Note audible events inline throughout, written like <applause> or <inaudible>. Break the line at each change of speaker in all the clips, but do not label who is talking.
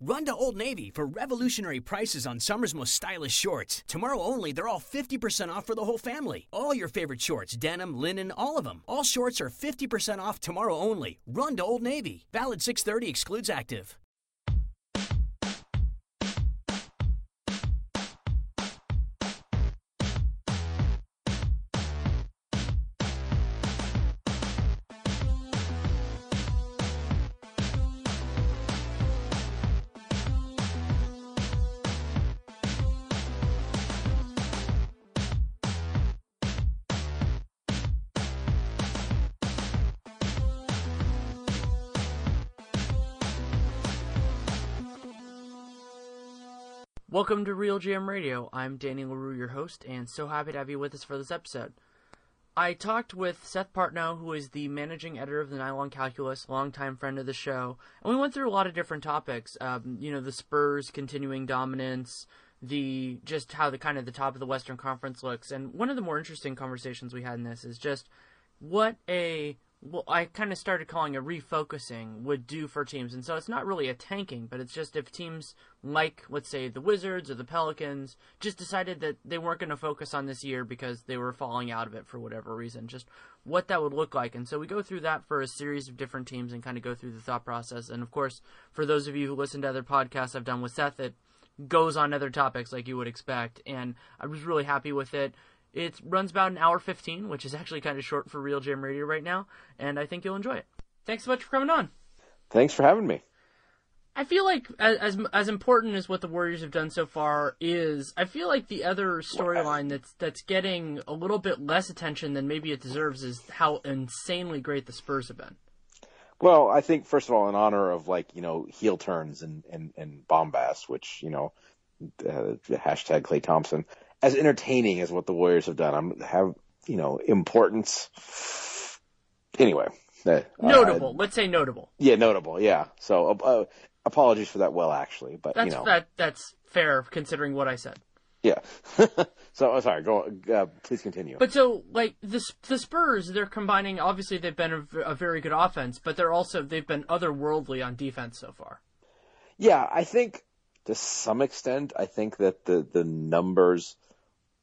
Run to Old Navy for revolutionary prices on summer's most stylish shorts. Tomorrow only, they're all 50% off for the whole family. All your favorite shorts, denim, linen, all of them. All shorts are 50% off tomorrow only. Run to Old Navy. Valid 630 excludes active.
Welcome to Real GM Radio. I'm Danny Leroux, your host, and so happy to have you with us for this episode. I talked with Seth Partnow, who is the managing editor of the Nylon Calculus, longtime friend of the show, and we went through a lot of different topics. Um, you know, the Spurs continuing dominance, the just how the kind of the top of the Western Conference looks, and one of the more interesting conversations we had in this is just what a well, I kind of started calling a refocusing would do for teams. And so it's not really a tanking, but it's just if teams like, let's say, the Wizards or the Pelicans just decided that they weren't going to focus on this year because they were falling out of it for whatever reason, just what that would look like. And so we go through that for a series of different teams and kind of go through the thought process. And of course, for those of you who listen to other podcasts I've done with Seth, it goes on other topics like you would expect. And I was really happy with it. It runs about an hour 15, which is actually kind of short for Real GM Radio right now, and I think you'll enjoy it. Thanks so much for coming on.
Thanks for having me.
I feel like as as important as what the Warriors have done so far is, I feel like the other storyline that's that's getting a little bit less attention than maybe it deserves is how insanely great the Spurs have been.
Well, I think first of all, in honor of like you know heel turns and and and bombast, which you know, uh, hashtag Klay Thompson as entertaining as what the Warriors have done. I'm have you know importance. Anyway, uh,
notable. Let's say notable.
Yeah, notable. Yeah. So uh, apologies for that. Well, actually, but
that's
you know.
that that's fair considering what I said.
Yeah. <laughs> so oh, sorry. Go. Uh, please continue.
But so like the the Spurs, they're combining. Obviously, they've been a, a very good offense, but they're also they've been otherworldly on defense so far.
Yeah, I think to some extent, I think that the the numbers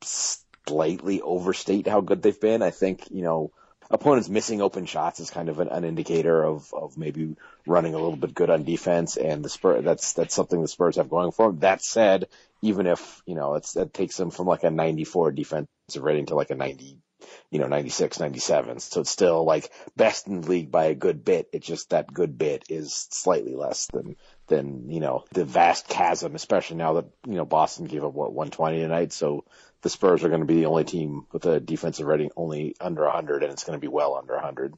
slightly overstate how good they've been. I think, you know, opponents missing open shots is kind of an, an indicator of, of maybe running a little bit good on defense and the Spurs, that's, that's something the Spurs have going for them. That said, even if, you know, it's, that takes them from like a 94 defensive rating to like a 90, you know, 96, 97. So it's still like best in the league by a good bit. It's just that good bit is slightly less than, than, you know, the vast chasm, especially now that, you know, Boston gave up what 120 tonight. So the Spurs are going to be the only team with a defensive rating only under 100, and it's going to be well under 100.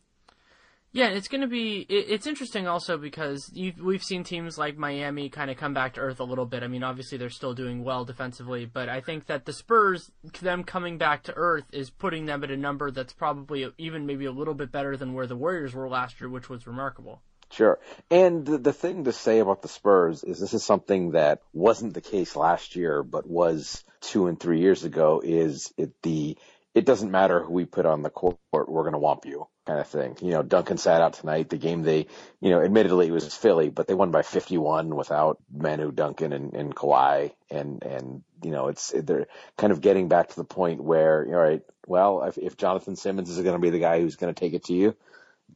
Yeah, it's going to be. It's interesting also because we've seen teams like Miami kind of come back to earth a little bit. I mean, obviously they're still doing well defensively, but I think that the Spurs, them coming back to earth, is putting them at a number that's probably even maybe a little bit better than where the Warriors were last year, which was remarkable.
Sure. And the, thing to say about the Spurs is this is something that wasn't the case last year, but was two and three years ago is it the, it doesn't matter who we put on the court, we're going to womp you kind of thing. You know, Duncan sat out tonight. The game they, you know, admittedly it was Philly, but they won by 51 without Manu, Duncan, and, and Kawhi. And, and, you know, it's, they're kind of getting back to the point where, all right, well, if, if Jonathan Simmons is going to be the guy who's going to take it to you,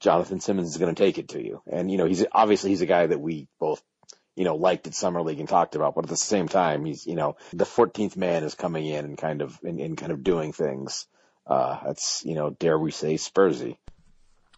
Jonathan Simmons is going to take it to you. And, you know, he's obviously he's a guy that we both, you know, liked at summer league and talked about. But at the same time, he's, you know, the 14th man is coming in and kind of, and, and kind of doing things. Uh, that's, you know, dare we say Spursy.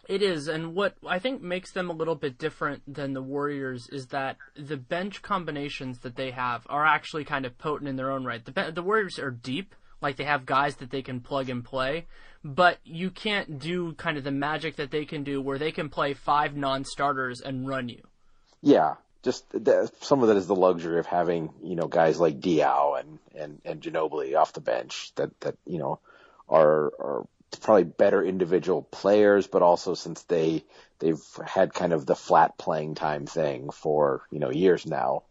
It is, and what I think makes them a little bit different than the Warriors is that the bench combinations that they have are actually kind of potent in their own right. The the Warriors are deep, like they have guys that they can plug and play, but you can't do kind of the magic that they can do where they can play five non-starters and run you.
Yeah, just the, some of that is the luxury of having you know guys like Diaw and and and Ginobili off the bench that that you know are are probably better individual players, but also since they they've had kind of the flat playing time thing for you know years now,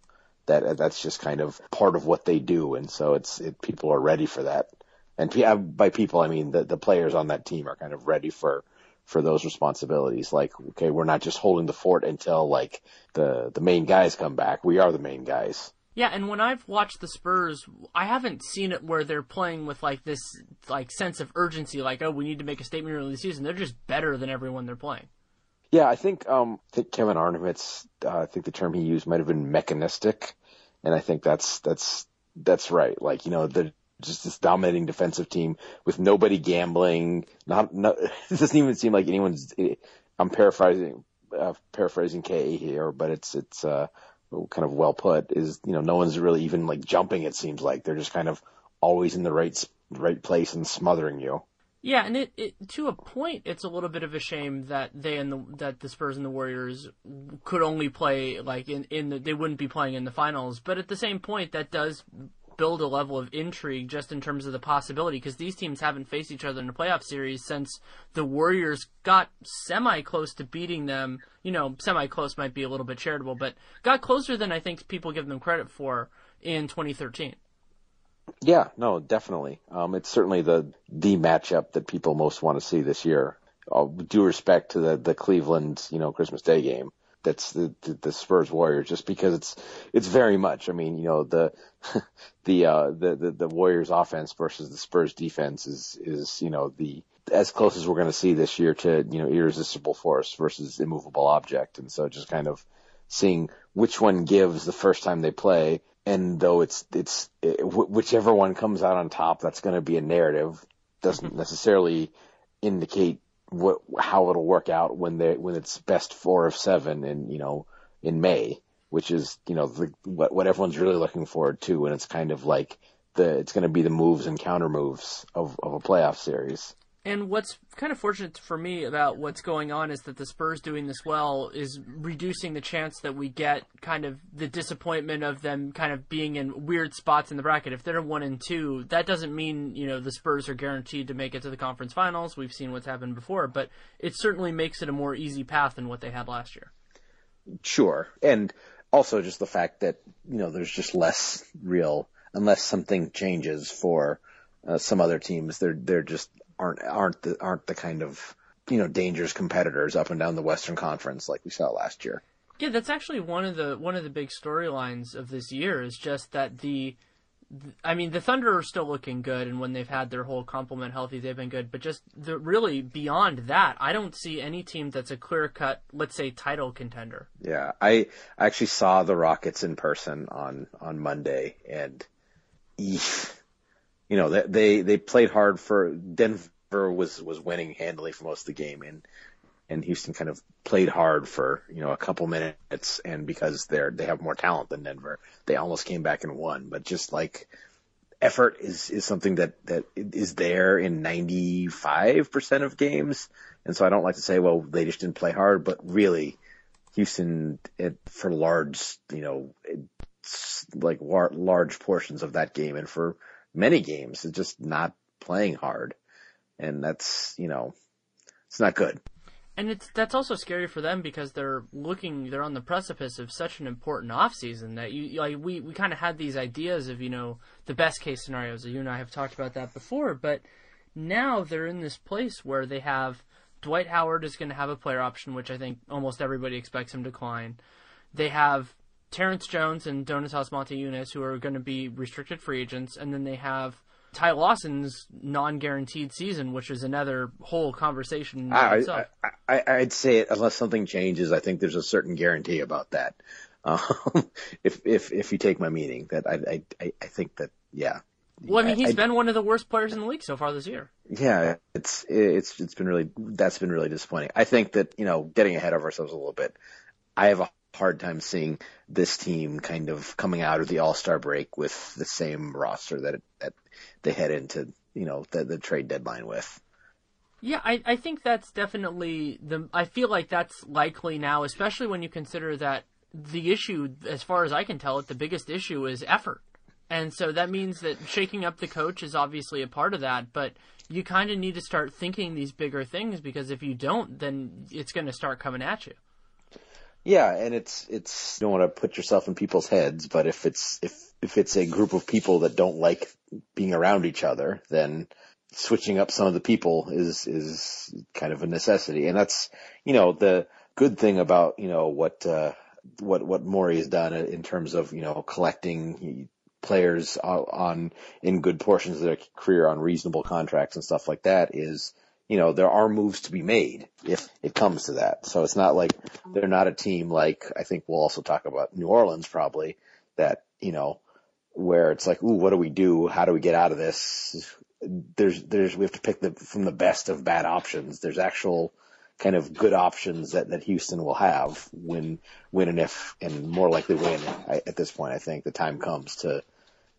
that uh, that's just kind of part of what they do, and so it's it, people are ready for that. And uh, by people, I mean the the players on that team are kind of ready for for those responsibilities. Like, okay, we're not just holding the fort until like the the main guys come back. We are the main guys.
Yeah, and when I've watched the Spurs, I haven't seen it where they're playing with like this like sense of urgency, like oh, we need to make a statement early in the season. They're just better than everyone they're playing.
Yeah, I think um, I think Kevin Arnovitz, uh, I think the term he used might have been mechanistic, and I think that's that's that's right. Like you know, the just this dominating defensive team with nobody gambling. Not, not <laughs> it doesn't even seem like anyone's. I'm paraphrasing uh, paraphrasing K here, but it's it's uh, kind of well put. Is you know no one's really even like jumping. It seems like they're just kind of always in the right right place and smothering you.
Yeah, and it, it to a point, it's a little bit of a shame that they and the that the Spurs and the Warriors could only play like in in the, they wouldn't be playing in the finals. But at the same point, that does build a level of intrigue just in terms of the possibility because these teams haven't faced each other in a playoff series since the Warriors got semi close to beating them. You know, semi close might be a little bit charitable, but got closer than I think people give them credit for in 2013.
Yeah, no, definitely. Um, it's certainly the the matchup that people most want to see this year. Uh, due respect to the the Cleveland, you know, Christmas Day game. That's the, the the Spurs Warriors, just because it's it's very much. I mean, you know, the <laughs> the uh the, the the Warriors offense versus the Spurs defense is is you know the as close as we're going to see this year to you know irresistible force versus immovable object, and so just kind of seeing which one gives the first time they play and though it's it's it, whichever one comes out on top, that's going to be a narrative. Doesn't mm-hmm. necessarily indicate what how it'll work out when they when it's best four of seven in you know in May, which is you know the, what what everyone's really looking forward to, and it's kind of like the it's going to be the moves and counter moves of of a playoff series.
And what's kind of fortunate for me about what's going on is that the Spurs doing this well is reducing the chance that we get kind of the disappointment of them kind of being in weird spots in the bracket. If they're one and two, that doesn't mean, you know, the Spurs are guaranteed to make it to the conference finals. We've seen what's happened before, but it certainly makes it a more easy path than what they had last year.
Sure. And also just the fact that, you know, there's just less real, unless something changes for uh, some other teams, they're, they're just aren't aren't the aren't the kind of you know dangerous competitors up and down the Western Conference like we saw last year.
Yeah, that's actually one of the one of the big storylines of this year is just that the I mean, the Thunder are still looking good, and when they've had their whole complement healthy, they've been good. But just the, really beyond that, I don't see any team that's a clear cut, let's say, title contender.
Yeah, I actually saw the Rockets in person on on Monday, and you know, they they played hard for Denver was was winning handily for most of the game, and and Houston kind of played hard for you know a couple minutes, and because they're they have more talent than Denver, they almost came back and won. But just like effort is is something that that is there in 95% of games, and so I don't like to say well they just didn't play hard, but really Houston it, for large you know like large portions of that game and for many games is just not playing hard. And that's, you know, it's not good.
And it's that's also scary for them because they're looking they're on the precipice of such an important offseason that you like we, we kind of had these ideas of, you know, the best case scenarios. You and I have talked about that before, but now they're in this place where they have Dwight Howard is going to have a player option, which I think almost everybody expects him to decline. They have Terrence Jones and Donis Donatas Motiejunas, who are going to be restricted free agents, and then they have Ty Lawson's non-guaranteed season, which is another whole conversation.
I, would say it, unless something changes, I think there's a certain guarantee about that. <laughs> Um, if if if you take my meaning, that I I I think that yeah.
Well, I mean, he's
I,
been one of the worst players in the league so far this year.
Yeah, it's it's it's been really that's been really disappointing. I think that you know getting ahead of ourselves a little bit. I have a hard time seeing this team kind of coming out of the All Star break with the same roster that that they head into you know the the trade deadline with.
Yeah, I, I think that's definitely the. I feel like that's likely now, especially when you consider that the issue, as far as I can tell it, the biggest issue is effort. And so that means that shaking up the coach is obviously a part of that, but you kind of need to start thinking these bigger things because if you don't, then it's going to start coming at you.
Yeah, and it's it's you don't want to put yourself in people's heads, but if it's if if it's a group of people that don't like being around each other, then switching up some of the people is is kind of a necessity. And that's you know the good thing about you know what uh, what what Morey has done in terms of you know collecting players on in good portions of their career on reasonable contracts and stuff like that is you know, there are moves to be made if it comes to that. So it's not like they're not a team like I think we'll also talk about New Orleans probably that, you know, where it's like, ooh, what do we do? How do we get out of this? There's, there's, we have to pick the, from the best of bad options. There's actual kind of good options that, that Houston will have when, when and if, and more likely when at this point, I think the time comes to,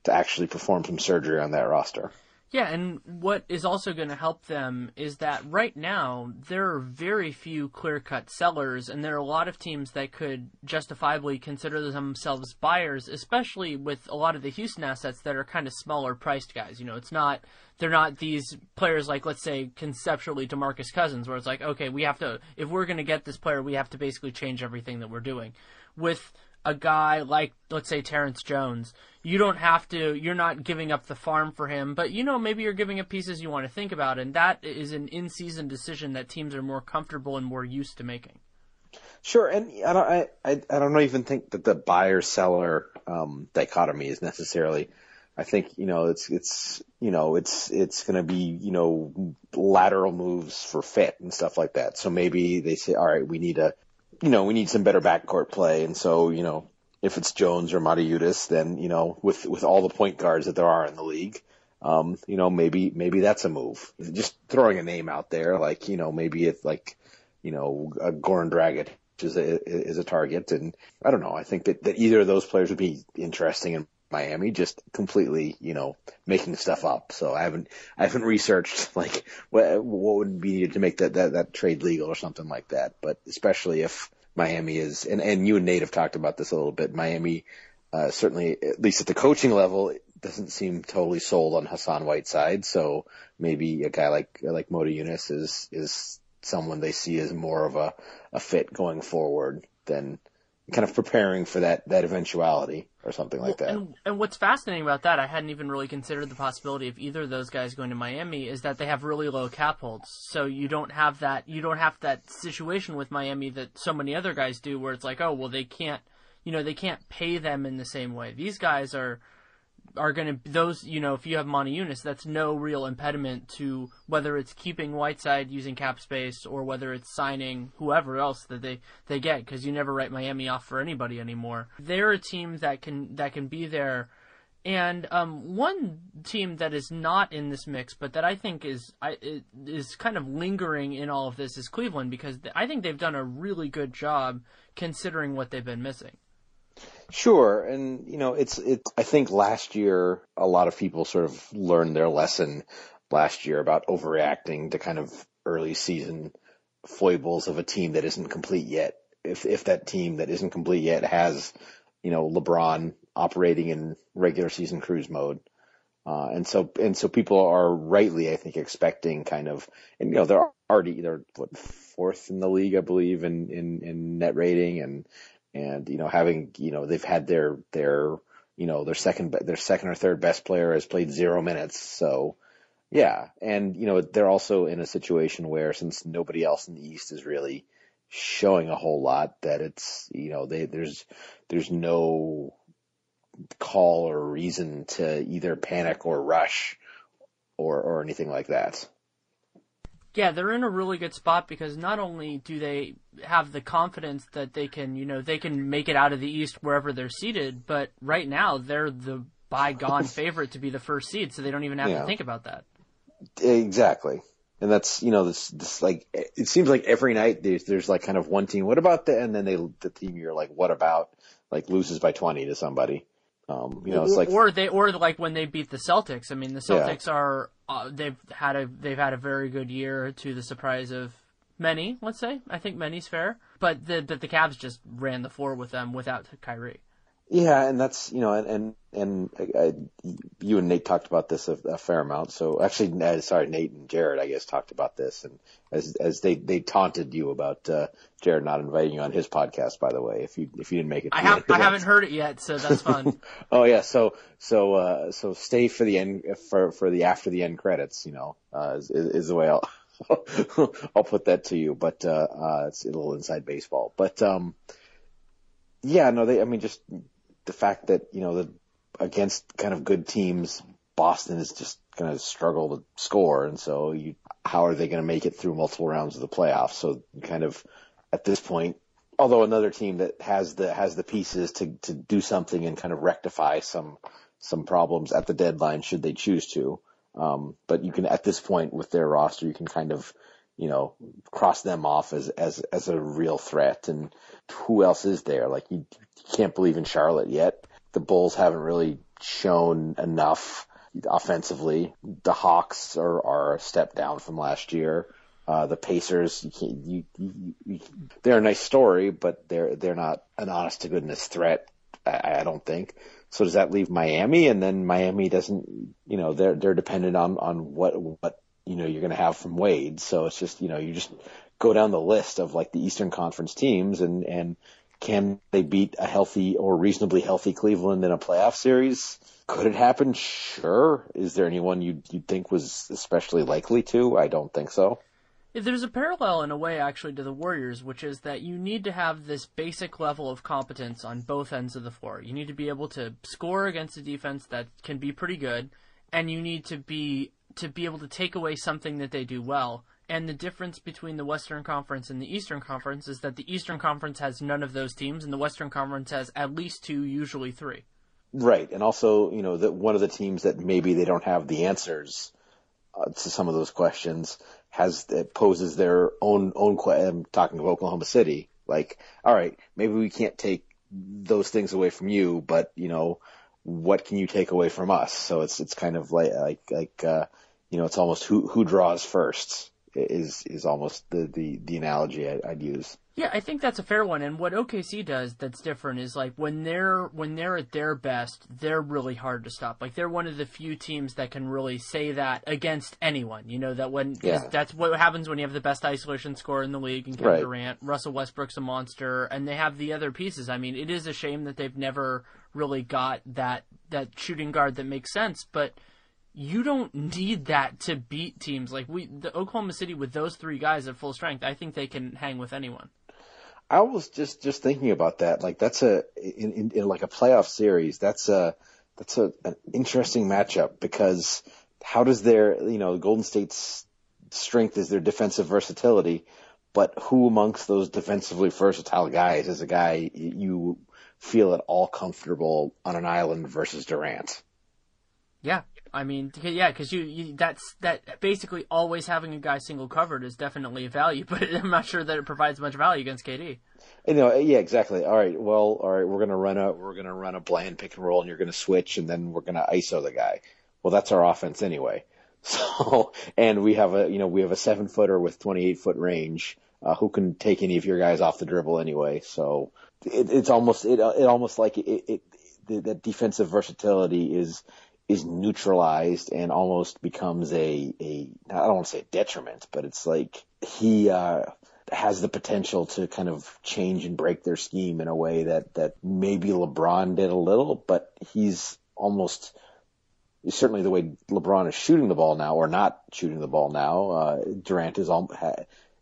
to actually perform some surgery on that roster.
Yeah, and what is also going to help them is that right now there are very few clear-cut sellers, and there are a lot of teams that could justifiably consider themselves buyers, especially with a lot of the Houston assets that are kind of smaller priced guys. You know, it's not they're not these players like let's say conceptually DeMarcus Cousins, where it's like okay, we have to if we're going to get this player, we have to basically change everything that we're doing. With a guy like let's say Terrence Jones, you don't have to you're not giving up the farm for him, but you know maybe you're giving up pieces you want to think about and that is an in-season decision that teams are more comfortable and more used to making.
Sure, and I don't I I, I don't even think that the buyer seller um, dichotomy is necessarily I think you know it's it's you know it's it's going to be you know lateral moves for fit and stuff like that. So maybe they say, all right, we need a you know, we need some better backcourt play. And so, you know, if it's Jones or Motiejunas, then, you know, with, with all the point guards that there are in the league, um, you know, maybe, maybe that's a move. Just throwing a name out there, like, you know, maybe it's like, you know, a Goran Dragic is a, is a target. And I don't know. I think that, that either of those players would be interesting in Miami, just completely, you know, making stuff up. So I haven't, I haven't researched <laughs> like what, what would be needed to make that, that, that trade legal or something like that. But especially if Miami is, and, and you and Nate have talked about this a little bit. Miami, uh, certainly, at least at the coaching level, doesn't seem totally sold on Hassan Whiteside. So maybe a guy like, like Motiejunas is, is someone they see as more of a, a fit going forward than, kind of preparing for that that eventuality or something like that.
And, and, what's fascinating about that, I hadn't even really considered the possibility of either of those guys going to Miami, is that they have really low cap holds. So you don't have that you don't have that situation with Miami that so many other guys do, where it's like, oh well, they can't, you know, they can't pay them in the same way. These guys are are going to those you know if you have Motiejunas, that's no real impediment to whether it's keeping Whiteside using cap space or whether it's signing whoever else that they they get because you never write Miami off for anybody anymore. They're a team that can that can be there. And um, one team that is not in this mix, but that I think is I, is kind of lingering in all of this is Cleveland because I think they've done a really good job considering what they've been missing.
Sure, and you know, it's it. I think last year a lot of people sort of learned their lesson last year about overreacting to kind of early season foibles of a team that isn't complete yet. If if that team that isn't complete yet has, you know, LeBron operating in regular season cruise mode, uh, and so and so people are rightly, I think, expecting kind of, and you know, they're already they're what fourth in the league, I believe, in in, in net rating, and and you know having you know they've had their their you know their second their second or third best player has played zero minutes. So yeah. And you know they're also in a situation where since nobody else in the east is really showing a whole lot that it's you know they there's there's no call or reason to either panic or rush or or anything like that
Yeah, they're in a really good spot because not only do they have the confidence that they can, you know, they can make it out of the East wherever they're seated, but right now they're the bygone <laughs> favorite to be the first seed, so they don't even have
Yeah.
to think about that.
Exactly. And that's, you know, this, this like, it seems like every night there's, there's like kind of one team, what about the, and then they, the team you're like, what about, like loses by 20 to somebody. Um, you know, it's
or,
like,
or they or like when they beat the Celtics. I mean, the
Yeah.
Celtics are uh, they've had a they've had a very good year to the surprise of many. Let's say I think many's fair, but the but the Cavs just ran the floor with them without Kyrie.
Yeah, and that's you know, and and, and I, you and Nate talked about this a, a fair amount. So actually, sorry, Nate and Jared, I guess, talked about this, and as as they they taunted you about uh, Jared not inviting you on his podcast. By the way, if you if you didn't make it,
I have, I haven't heard it yet, so that's fun. <laughs>
Oh yeah, so so uh, so stay for the end for for the after the end credits. You know, uh, is, is the way I'll <laughs> I'll put that to you. But uh, uh, it's a little inside baseball. But um, yeah, no, they. I mean, just the fact that you know the against kind of good teams, Boston is just going to struggle to score, and so you how are they going to make it through multiple rounds of the playoffs? So kind of at this point, although another team that has the has the pieces to to do something and kind of rectify some some problems at the deadline should they choose to. Um, but you can at this point with their roster, you can kind of you know cross them off as as as a real threat. And who else is there? Like you, you can't believe in Charlotte yet. The Bulls haven't really shown enough offensively. The Hawks are are a step down from last year. Uh, the Pacers, you you, you, you, they're a nice story, but they're they're not an honest to goodness threat. I, I don't think. So does that leave Miami? And then Miami doesn't, you know, they're they're dependent on on what what you know you're going to have from Wade. So it's just you know you just go down the list of like the Eastern Conference teams and and can they beat a healthy or reasonably healthy Cleveland in a playoff series? Could it happen? Sure. Is there anyone you you think was especially likely to? I don't think so.
There's a parallel in a way actually to the Warriors, which is that you need to have this basic level of competence on both ends of the floor. You need to be able to score against a defense that can be pretty good, and you need to be to be able to take away something that they do well. And the difference between the Western Conference and the Eastern Conference is that the Eastern Conference has none of those teams, and the Western Conference has at least two, usually three.
Right, and also you know that one of the teams that maybe they don't have the answers uh, to some of those questions has poses their own own. I'm talking of Oklahoma City. Like, all right, maybe we can't take those things away from you, but you know, what can you take away from us? So it's it's kind of like like like uh, you know, it's almost who who draws first is is almost the the the analogy I, I'd use.
Yeah, I think that's a fair one. And what OKC does that's different is like when they're when they're at their best, they're really hard to stop. Like they're one of the few teams that can really say that against anyone. You know that when
Yeah.
that's what happens when you have the best isolation score in the league and Kevin
Right.
Durant, Russell Westbrook's a monster, and they have the other pieces. I mean, it is a shame that they've never really got that that shooting guard that makes sense, but you don't need that to beat teams like we the Oklahoma City with those three guys at full strength. I think they can hang with anyone.
I was just just thinking about that. Like that's a in, in, in like a playoff series. That's a that's a an interesting matchup because how does their you know Golden State's strength is their defensive versatility, but who amongst those defensively versatile guys is a guy you feel at all comfortable on an island versus Durant?
Yeah, I mean, yeah, because you, you that's that basically always having a guy single covered is definitely a value, <laughs> but I'm not sure that it provides much value against KD.
You know, yeah, exactly. All right, well, all right, we're gonna run a we're gonna run a bland pick and roll, and you're gonna switch, and then we're gonna ISO the guy. Well, that's our offense anyway. <laughs> So, and we have a you know we have a seven footer with 28 foot range uh, who can take any of your guys off the dribble anyway. So it, it's almost it it almost like it, it, the, that defensive versatility is is neutralized and almost becomes a a I don't want to say detriment, but it's like he uh has the potential to kind of change and break their scheme in a way that that maybe LeBron did a little, but he's almost certainly the way LeBron is shooting the ball now or not shooting the ball now. Uh, Durant is al- ha,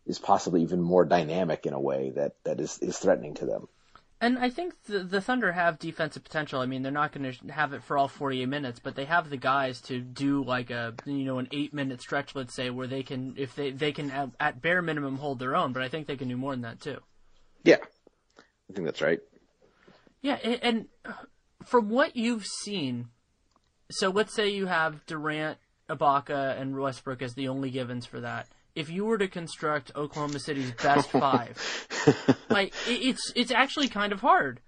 is possibly even more dynamic in a way that that is is threatening to them.
And I think the, the Thunder have defensive potential. I mean, they're not going to have it for all 48 minutes, but they have the guys to do like a you know an eight minute stretch, let's say, where they can if they they can at, at bare minimum hold their own. But I think they can do more than that too.
Yeah, I think that's right.
Yeah, and uh, from what you've seen, so let's say you have Durant, Ibaka, and Westbrook as the only givens for that. If you were to construct Oklahoma City's best <laughs> five, like it's it's actually kind of hard.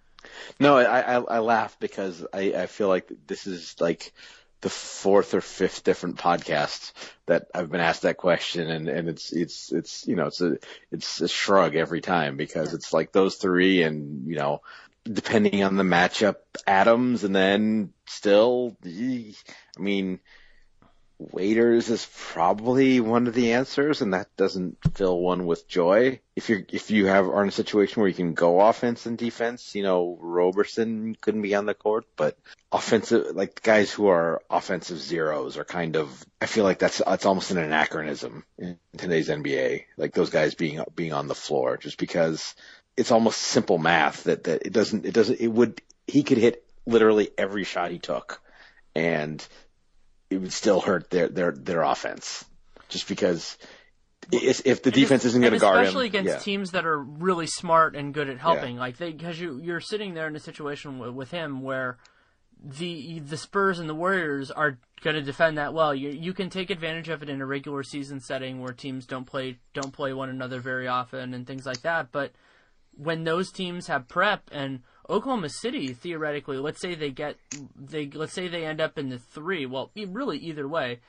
No, I, I I laugh because I I feel like this is like the fourth or fifth different podcasts that I've been asked that question, and and it's it's it's you know it's a it's a shrug every time because it's like those three, and you know depending on the matchup, Adams, and then still, I mean. Waiters is probably one of the answers, and that doesn't fill one with joy. If you're if you have are in a situation where you can go offense and defense, you know Roberson couldn't be on the court, but offensive like guys who are offensive zeros are kind of I feel like that's it's almost an anachronism in today's NBA. Like those guys being being on the floor, just because it's almost simple math that that it doesn't it doesn't it would he could hit literally every shot he took, and it would still hurt their their their offense just because if, if the defense isn't going to guard him,
especially against
yeah.
teams that are really smart and good at helping. Like they, because you you're sitting there in a situation with, with him where the the Spurs and the Warriors are going to defend that well. You you can take advantage of it in a regular season setting where teams don't play don't play one another very often and things like that. But when those teams have prep and Oklahoma City theoretically, let's say they get they let's say they end up in the three. Well, really either way,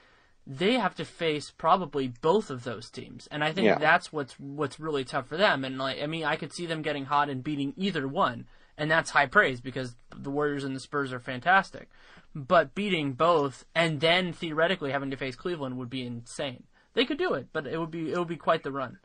they have to face probably both of those teams, and I think
Yeah.
that's what's what's really tough for them. And like, I mean, I could see them getting hot and beating either one, and that's high praise because the Warriors and the Spurs are fantastic. But beating both and then theoretically having to face Cleveland would be insane. They could do it, but it would be it would be quite the run.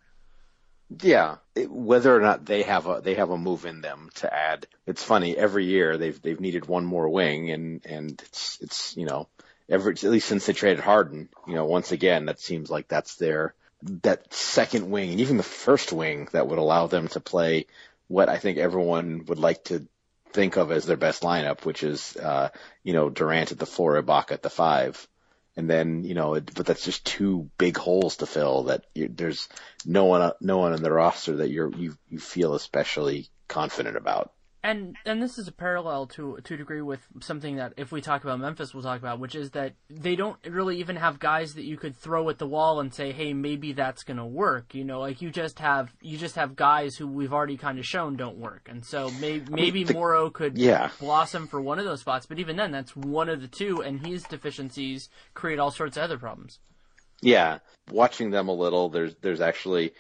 Yeah, it, whether or not they have a they have a move in them to add. It's funny every year they've they've needed one more wing, and and it's it's you know every at least since they traded Harden, you know once again that seems like that's their that second wing and even the first wing that would allow them to play what I think everyone would like to think of as their best lineup, which is uh, you know Durant at the four, Ibaka at the five. And then, you know, it, but that's just two big holes to fill that you, there's no one, no one in the roster that you're, you, you feel especially confident about.
And and this is a parallel to to a degree with something that if we talk about Memphis, we'll talk about, which is that they don't really even have guys that you could throw at the wall and say, hey, maybe that's gonna work. You know, like you just have you just have guys who we've already kind of shown don't work, and so maybe maybe
the-
Morrow could
yeah.
blossom for one of those spots, but even then, that's one of the two, and his deficiencies create all sorts of other problems.
Yeah. Watching them a little, there's, there's actually,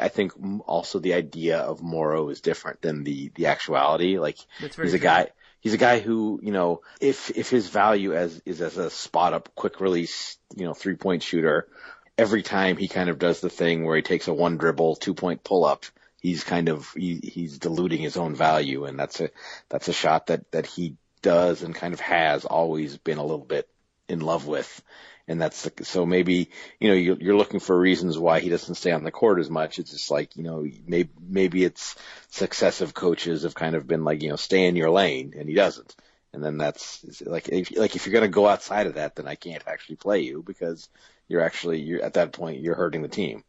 I think also the idea of Morrow is different than the, the actuality. Like he's a
true.
guy, he's a guy who, you know, if, if his value as, is as a spot up, quick release, you know, three point shooter, every time he kind of does the thing where he takes a one dribble, two point pull up, he's kind of, he, he's diluting his own value. And that's a, that's a shot that, that he does and kind of has always been a little bit in love with. And that's the, so maybe, you know, you're, you're looking for reasons why he doesn't stay on the court as much. It's just like, you know, maybe, maybe it's successive coaches have kind of been like, you know, stay in your lane and he doesn't. And then that's like, if, like if you're to go outside of that, then I can't actually play you because you're actually, you're at that point, you're hurting the team.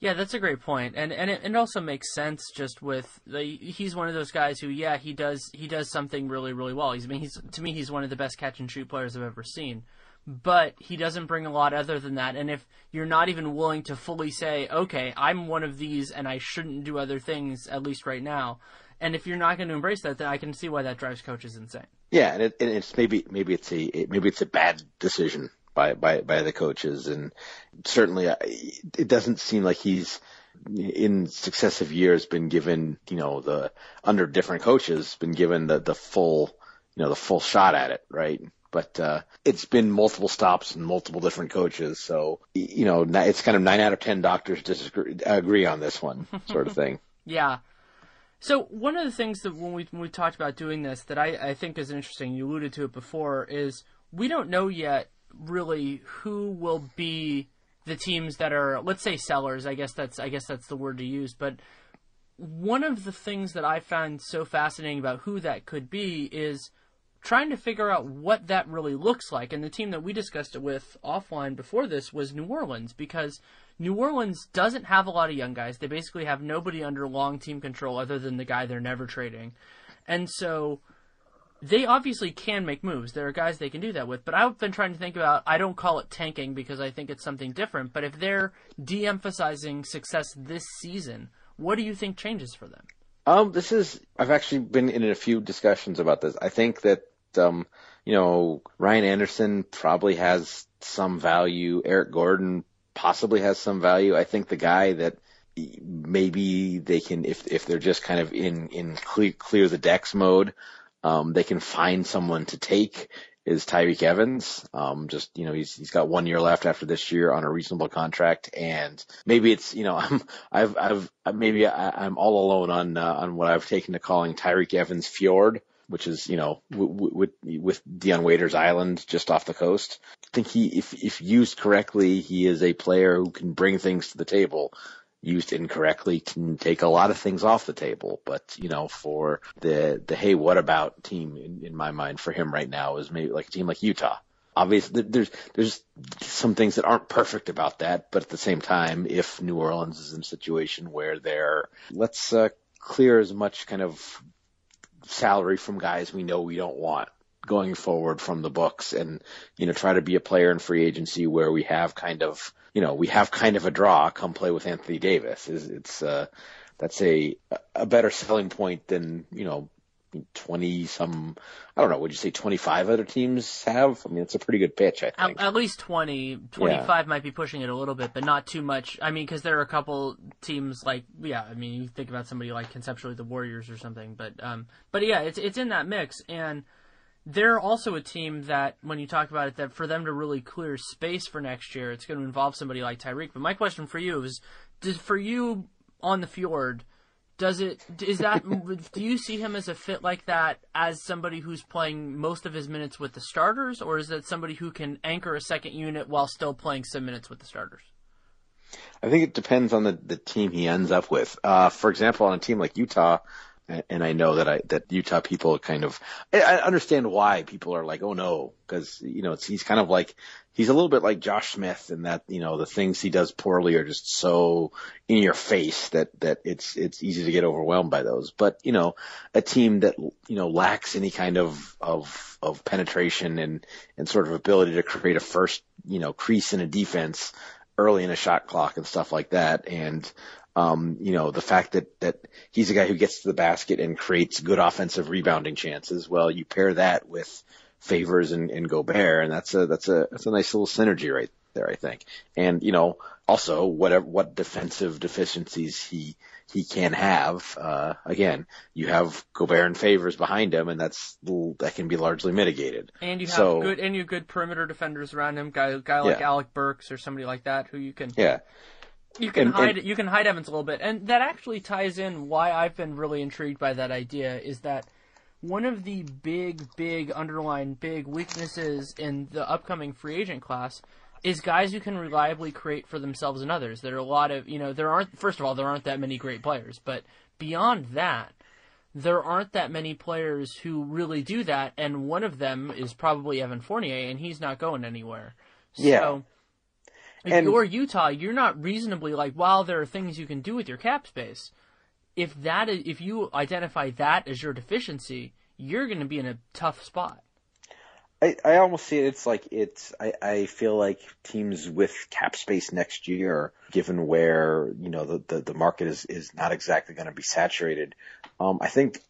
Yeah, that's a great point, and and it, it also makes sense just with the, he's one of those guys who yeah he does he does something really really well. He's I mean he's to me he's one of the best catch and shoot players I've ever seen, but he doesn't bring a lot other than that. And if you're not even willing to fully say okay I'm one of these and I shouldn't do other things at least right now, and if you're not going to embrace that, then I can see why that drives coaches insane.
Yeah, and, it, and it's maybe maybe it's a it, maybe it's a bad decision by by by the coaches, and certainly uh, it doesn't seem like he's in successive years been given you know the under different coaches been given the the full you know the full shot at it, right? But uh, it's been multiple stops and multiple different coaches, so you know it's kind of nine out of ten doctors disagree agree on this one <laughs> sort of thing.
Yeah. So one of the things that when we when we talked about doing this that I, I think is interesting, you alluded to it before, is we don't know yet really who will be the teams that are let's say sellers. I guess that's I guess that's the word to use, but one of the things that I found so fascinating about who that could be is trying to figure out what that really looks like. And the team that we discussed it with offline before this was New Orleans because New Orleans doesn't have a lot of young guys. They basically have nobody under long team control other than the guy they're never trading. And so they obviously can make moves. There are guys they can do that with. But I've been trying to think about I don't call it tanking because I think it's something different, but if they're de emphasizing success this season, what do you think changes for them?
Um, this is I've actually been in a few discussions about this. I think that um, you know, Ryan Anderson probably has some value. Eric Gordon possibly has some value. I think the guy that maybe they can, if if they're just kind of in in clear, clear the decks mode, um, they can find someone to take is Tyreke Evans. Um, just, you know, he's, he's got one year left after this year on a reasonable contract. And maybe it's, you know, <laughs> I'm, I've, I've, maybe I, I'm all alone on, uh, on what I've taken to calling Tyreke Evans Fjord, which is, you know, with, with, Dion Waiters Island just off the coast. I think he, if, if used correctly, he is a player who can bring things to the table used incorrectly can take a lot of things off the table. But you know, for the the hey, what about team in, in my mind for him right now is maybe like a team like Utah. Obviously, there's there's some things that aren't perfect about that, but at the same time, if New Orleans is in a situation where they're let's uh, clear as much kind of salary from guys we know we don't want going forward from the books and, you know, try to be a player in free agency where we have kind of, you know, we have kind of a draw come play with Anthony Davis. It's, it's uh, that's a, a better selling point than, you know, 20 some, I don't know, would you say 25 other teams have? I mean, it's a pretty good pitch, I think.
At, at least 20. 25 yeah. might be pushing it a little bit, but not too much. I mean, because there are a couple teams like, yeah, I mean, you think about somebody like conceptually the Warriors or something, but, um, but yeah, it's, it's in that mix. And, they're also a team that, when you talk about it, that for them to really clear space for next year, it's going to involve somebody like Tyreke. But my question for you is, does for you on the fjord, does it is that do you see him as a fit like that as somebody who's playing most of his minutes with the starters, or is it somebody who can anchor a second unit while still playing some minutes with the starters?
I think it depends on the, the team he ends up with. Uh, for example, on a team like Utah, and I know that I that Utah people kind of I understand why people are like, oh no, because you know it's he's kind of like he's a little bit like Josh Smith in that you know the things he does poorly are just so in your face that that it's it's easy to get overwhelmed by those. But you know a team that you know lacks any kind of of of penetration and and sort of ability to create a first you know crease in a defense early in a shot clock and stuff like that. And um, you know, the fact that, that he's a guy who gets to the basket and creates good offensive rebounding chances. Well, you pair that with Favors and, and Gobert, and that's a, that's a, that's a nice little synergy right there, I think. And, you know, also whatever, what defensive deficiencies he, he can have. Uh, again, you have Gobert and Favors behind him, and that's that can be largely mitigated.
And you have
so,
good and you have good perimeter defenders around him, guy guy like yeah. Alec Burks or somebody like that who you can
yeah
you can and, hide and, you can hide Evans a little bit, and that actually ties in why I've been really intrigued by that idea is that one of the big, big underlying big weaknesses in the upcoming free agent class is guys who can reliably create for themselves and others. There are a lot of you know there aren't first of all there aren't that many great players, but beyond that. There aren't that many players who really do that, and one of them is probably Evan Fournier, and he's not going anywhere.
Yeah.
So, if and, you're Utah, you're not reasonably like, while there are things you can do with your cap space, if that is, if you identify that as your deficiency, you're going to be in a tough spot.
I, I almost see it. It's like it's. I, I feel like teams with cap space next year, given where you know the the, the market is is not exactly going to be saturated. Um, I think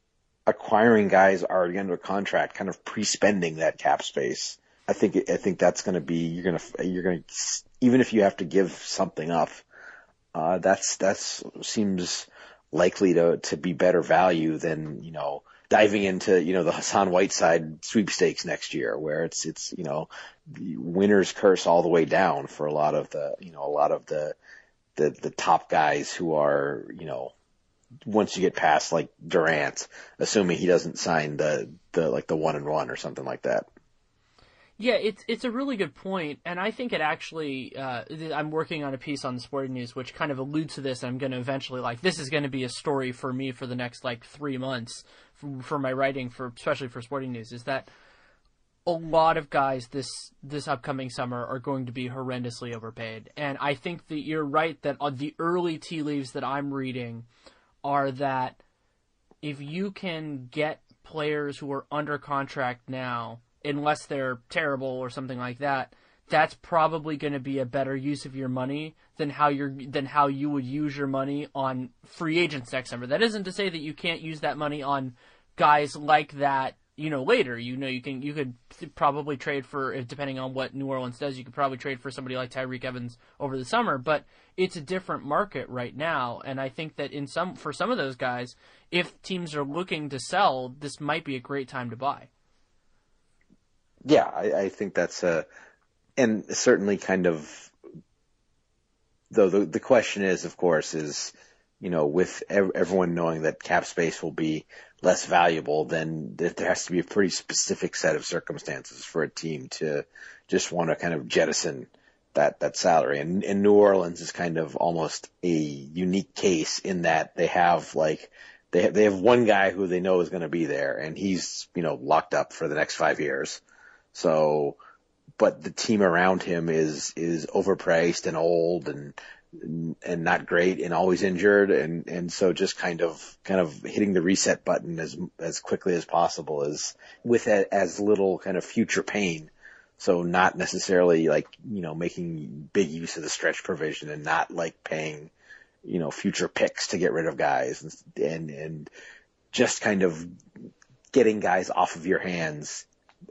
acquiring guys already under contract, kind of pre-spending that cap space. I think I think that's going to be you're going to you're going to even if you have to give something up, uh, that's that's seems likely to to be better value than you know diving into you know the Hassan Whiteside sweepstakes next year, where it's it's you know the winner's curse all the way down for a lot of the you know a lot of the the the top guys who are you know once you get past like Durant, assuming he doesn't sign the the like the one and one or something like that.
Yeah, it's it's a really good point, and I think it actually. Uh, I'm working on a piece on the Sporting News which kind of alludes to this. I'm going to eventually like this is going to be a story for me for the next like three months for, for my writing for especially for Sporting News. Is that a lot of guys this this upcoming summer are going to be horrendously overpaid, and I think that you're right that the early tea leaves that I'm reading are that if you can get players who are under contract now unless they're terrible or something like that, that's probably going to be a better use of your money than how you're than how you would use your money on free agents next summer. That isn't to say that you can't use that money on guys like that. You know, later, you know, you can you could probably trade for depending on what New Orleans does. You could probably trade for somebody like Tyreke Evans over the summer, but it's a different market right now, and I think that in some for some of those guys, if teams are looking to sell, this might be a great time to buy.
Yeah, I, I think that's a, and certainly kind of, though the, the question is, of course, is, you know, with ev- everyone knowing that cap space will be less valuable, then there has to be a pretty specific set of circumstances for a team to just want to kind of jettison that that salary. And, and New Orleans is kind of almost a unique case in that they have like they have, they have one guy who they know is going to be there, and he's you know locked up for the next five years. So, but the team around him is is overpriced and old and and not great and always injured. And and so just kind of kind of hitting the reset button as as quickly as possible is with a, as little kind of future pain. So not necessarily like you know making big use of the stretch provision and not like paying you know future picks to get rid of guys and and, and just kind of getting guys off of your hands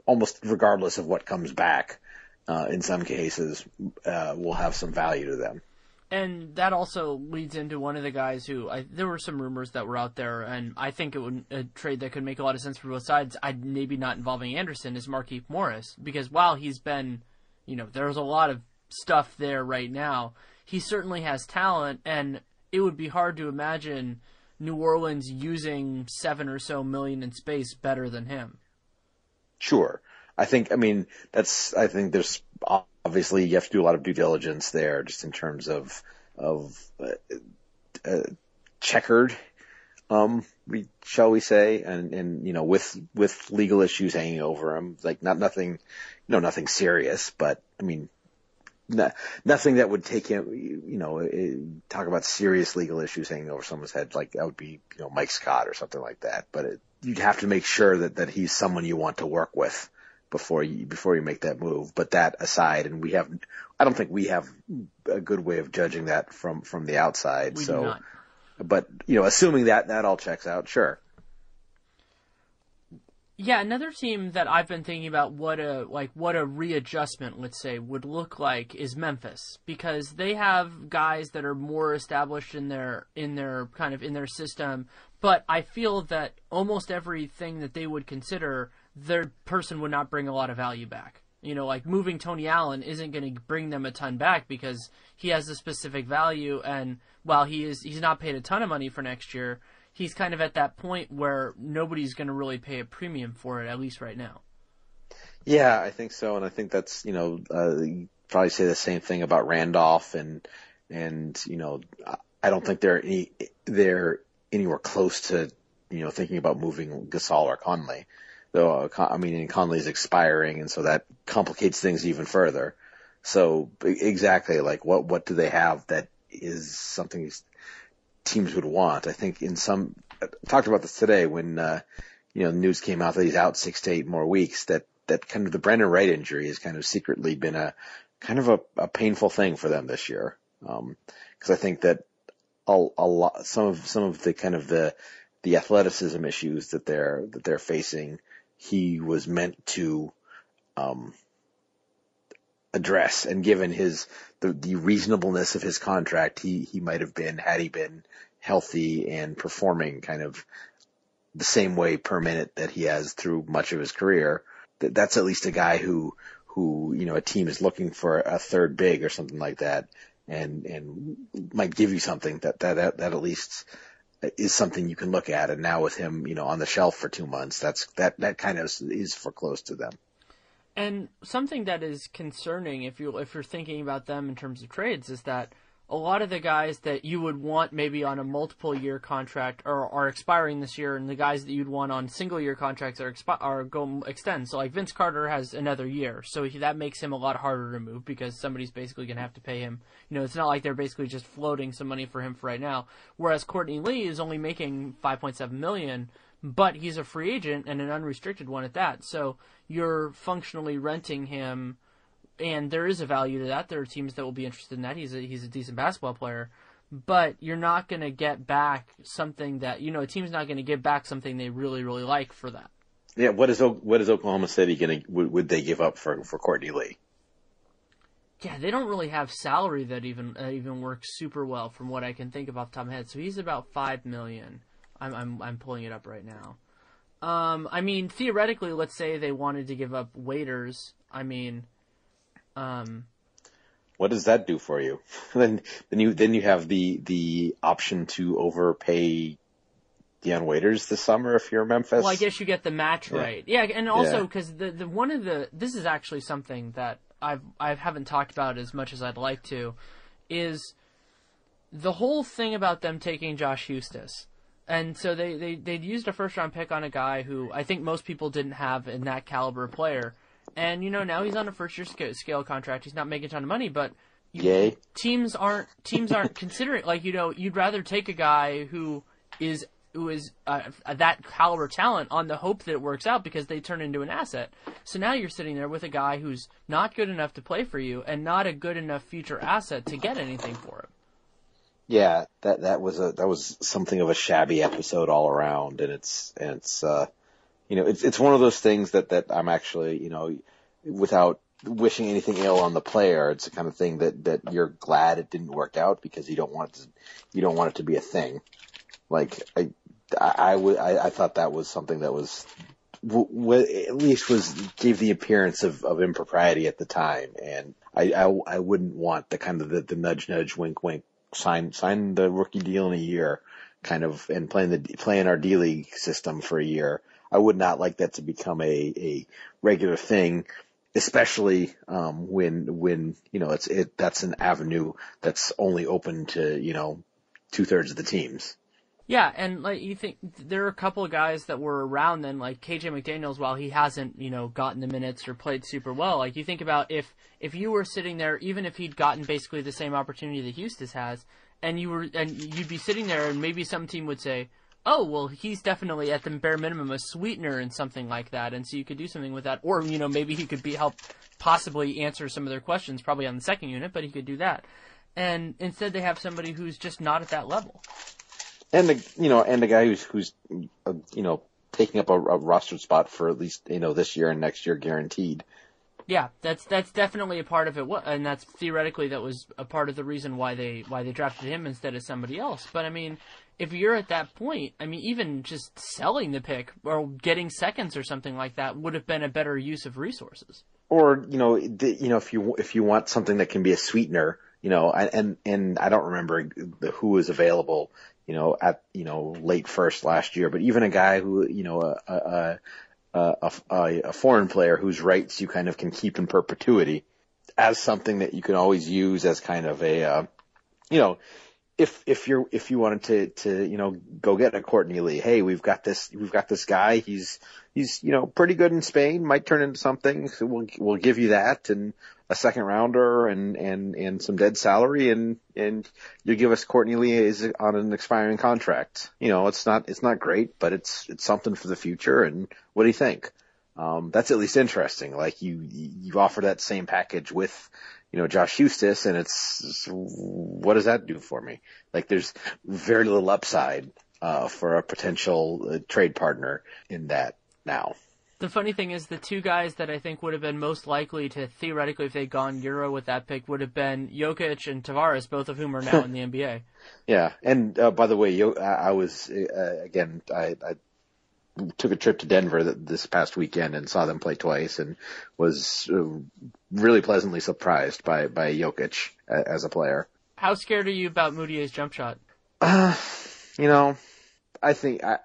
almost regardless of what comes back, uh, in some cases, uh, will have some value to them.
And that also leads into one of the guys who I, there were some rumors that were out there, and I think it would a trade that could make a lot of sense for both sides. I maybe not involving Anderson is Markieff Morris because while he's been, you know, there's a lot of stuff there right now. He certainly has talent, and it would be hard to imagine New Orleans using seven or so million in space better than him.
Sure. I think, I mean, that's, I think there's obviously you have to do a lot of due diligence there just in terms of, of, uh, uh, checkered, um, we, shall we say, and, and, you know, with, with legal issues hanging over him, like not nothing, you know, nothing serious, but I mean, not, nothing that would take him, you know, eh, talk about serious legal issues hanging over someone's head, like that would be, you know, Mike Scott or something like that, but it, you'd have to make sure that, that he's someone you want to work with before you before you make that move. But that aside, and we have, I don't think we have a good way of judging that from from the outside.
We
so, but you know, assuming that that all checks out, sure.
Yeah, another team that I've been thinking about what a like what a readjustment, let's say, would look like is Memphis because they have guys that are more established in their in their kind of in their system, but I feel that almost everything that they would consider, their person would not bring a lot of value back. You know, like moving Tony Allen isn't going to bring them a ton back because he has a specific value, and while he is he's not paid a ton of money for next year, he's kind of at that point where nobody's going to really pay a premium for it, at least right now.
Yeah, I think so, and I think that's you know uh, you probably say the same thing about Randolph and and you know I don't think they're any they're anywhere close to, you know, thinking about moving Gasol or Conley. Though, uh, I mean, Conley's expiring, and so that complicates things even further. So exactly, like what what do they have that is something teams would want? I think in some I talked about this today when uh, you know news came out that he's out six to eight more weeks. That that kind of the Brandan Wright injury has kind of secretly been a kind of a, a painful thing for them this year. Because um, I think that a, a lot, some of, some of the kind of the, the athleticism issues that they're, that they're facing, he was meant to, um, address and given his, the, the reasonableness of his contract, he, he might have been, had he been healthy and performing kind of the same way per minute that he has through much of his career. That, that's at least a guy who, who, you know, a team is looking for a third big or something like that and and might give you something that that that, that at least is something you can look at. And now with him, you know, on the shelf for two months, that's that that kind of is foreclosed to them.
And something that is concerning if you if you're thinking about them in terms of trades is that a lot of the guys that you would want maybe on a multiple year contract are, are expiring this year, and the guys that you'd want on single year contracts are expi- are going extend. So like Vince Carter has another year, so he, that makes him a lot harder to move because somebody's basically going to have to pay him. You know, it's not like they're basically just floating some money for him for right now. Whereas Courtney Lee is only making 5.7 million, but he's a free agent and an unrestricted one at that. So you're functionally renting him and there is a value to that. There are teams that will be interested in that. He's a he's a decent basketball player, but you're not going to get back something that you know a team's not going to give back something they really really like for that.
Yeah, what is what is Oklahoma City going to would, would they give up for for Courtney Lee?
Yeah, they don't really have salary that even uh, even works super well from what I can think of off the top of my head. So he's about five million. I'm I'm I'm pulling it up right now. Um, I mean theoretically, let's say they wanted to give up Waiters. I mean, um,
what does that do for you? <laughs> then then you then you have the the option to overpay Dion Waiters this summer if you're Memphis.
Well, I guess you get the match yeah. right. Yeah, and also because yeah. the the one of the this is actually something that I've I haven't talked about as much as I'd like to, is the whole thing about them taking Josh Huestis. And so they, they, they'd used a first round pick on a guy who I think most people didn't have in that caliber player. And you know now he's on a first year scale contract. He's not making a ton of money, but
you, Yay.
teams aren't teams aren't <laughs> considering like you know you'd rather take a guy who is who is uh, that caliber talent on the hope that it works out because they turn into an asset. So now you're sitting there with a guy who's not good enough to play for you and not a good enough future asset to get anything for him.
Yeah, that that was a that was something of a shabby episode all around, and it's and it's uh, you know, it's it's one of those things that that I'm actually, you know, without wishing anything ill on the player, it's the kind of thing that that you're glad it didn't work out because you don't want it to, you don't want it to be a thing. Like I, I, I would, I, I thought that was something that was, w- at least was gave the appearance of, of impropriety at the time, and I, I, I wouldn't want the kind of the, the nudge nudge wink wink sign sign the rookie deal in a year kind of and playing the playing our D League system for a year I would not like that to become a, a regular thing, especially um, when when you know it's it that's an avenue that's only open to you know two thirds of the teams.
Yeah, and like you think there are a couple of guys that were around then, like KJ McDaniels, while he hasn't, you know, gotten the minutes or played super well. Like you think about if if you were sitting there, even if he'd gotten basically the same opportunity that Huestis has, and you were and you'd be sitting there, and maybe some team would say, oh well he's definitely at the bare minimum a sweetener and something like that and so you could do something with that. Or you know maybe he could be help possibly answer some of their questions probably on the second unit but he could do that. And instead they have somebody who's just not at that level
and the you know and the guy who's who's uh, you know taking up a, a roster spot for at least you know this year and next year guaranteed
yeah, that's that's definitely a part of it, and that's theoretically that was a part of the reason why they why they drafted him instead of somebody else. But I mean, if you're at that point, I mean, even just selling the pick or getting seconds or something like that would have been a better use of resources.
Or you know, the, you know, if you if you want something that can be a sweetener, you know, and and I don't remember who was available, you know, at you know late first last year, but even a guy who you know a a a, a, a foreign player whose rights you kind of can keep in perpetuity as something that you can always use as kind of a uh, you know if if you're if you wanted to to you know go get a Courtney Lee, hey, we've got this we've got this guy. He's he's you know pretty good in Spain. Might turn into something. So we'll we'll give you that and a second rounder and and and some dead salary and and you give us Courtney Lee is on an expiring contract. You know, it's not it's not great, but it's it's something for the future. And what do you think? Um, that's at least interesting. Like you you offer that same package with you know, Josh Huestis, and it's what does that do for me? Like, there's very little upside uh, for a potential uh, trade partner in that now.
The funny thing is, the two guys that I think would have been most likely to theoretically, if they'd gone Euro with that pick, would have been Jokic and Tavares, both of whom are now in the <laughs> NBA.
Yeah, and uh, by the way, Yo- I was uh, again, I, I took a trip to Denver this past weekend and saw them play twice and was uh, really pleasantly surprised by by Jokic as a player.
How scared are you about Mudiay's jump shot?
Uh, you know, I think I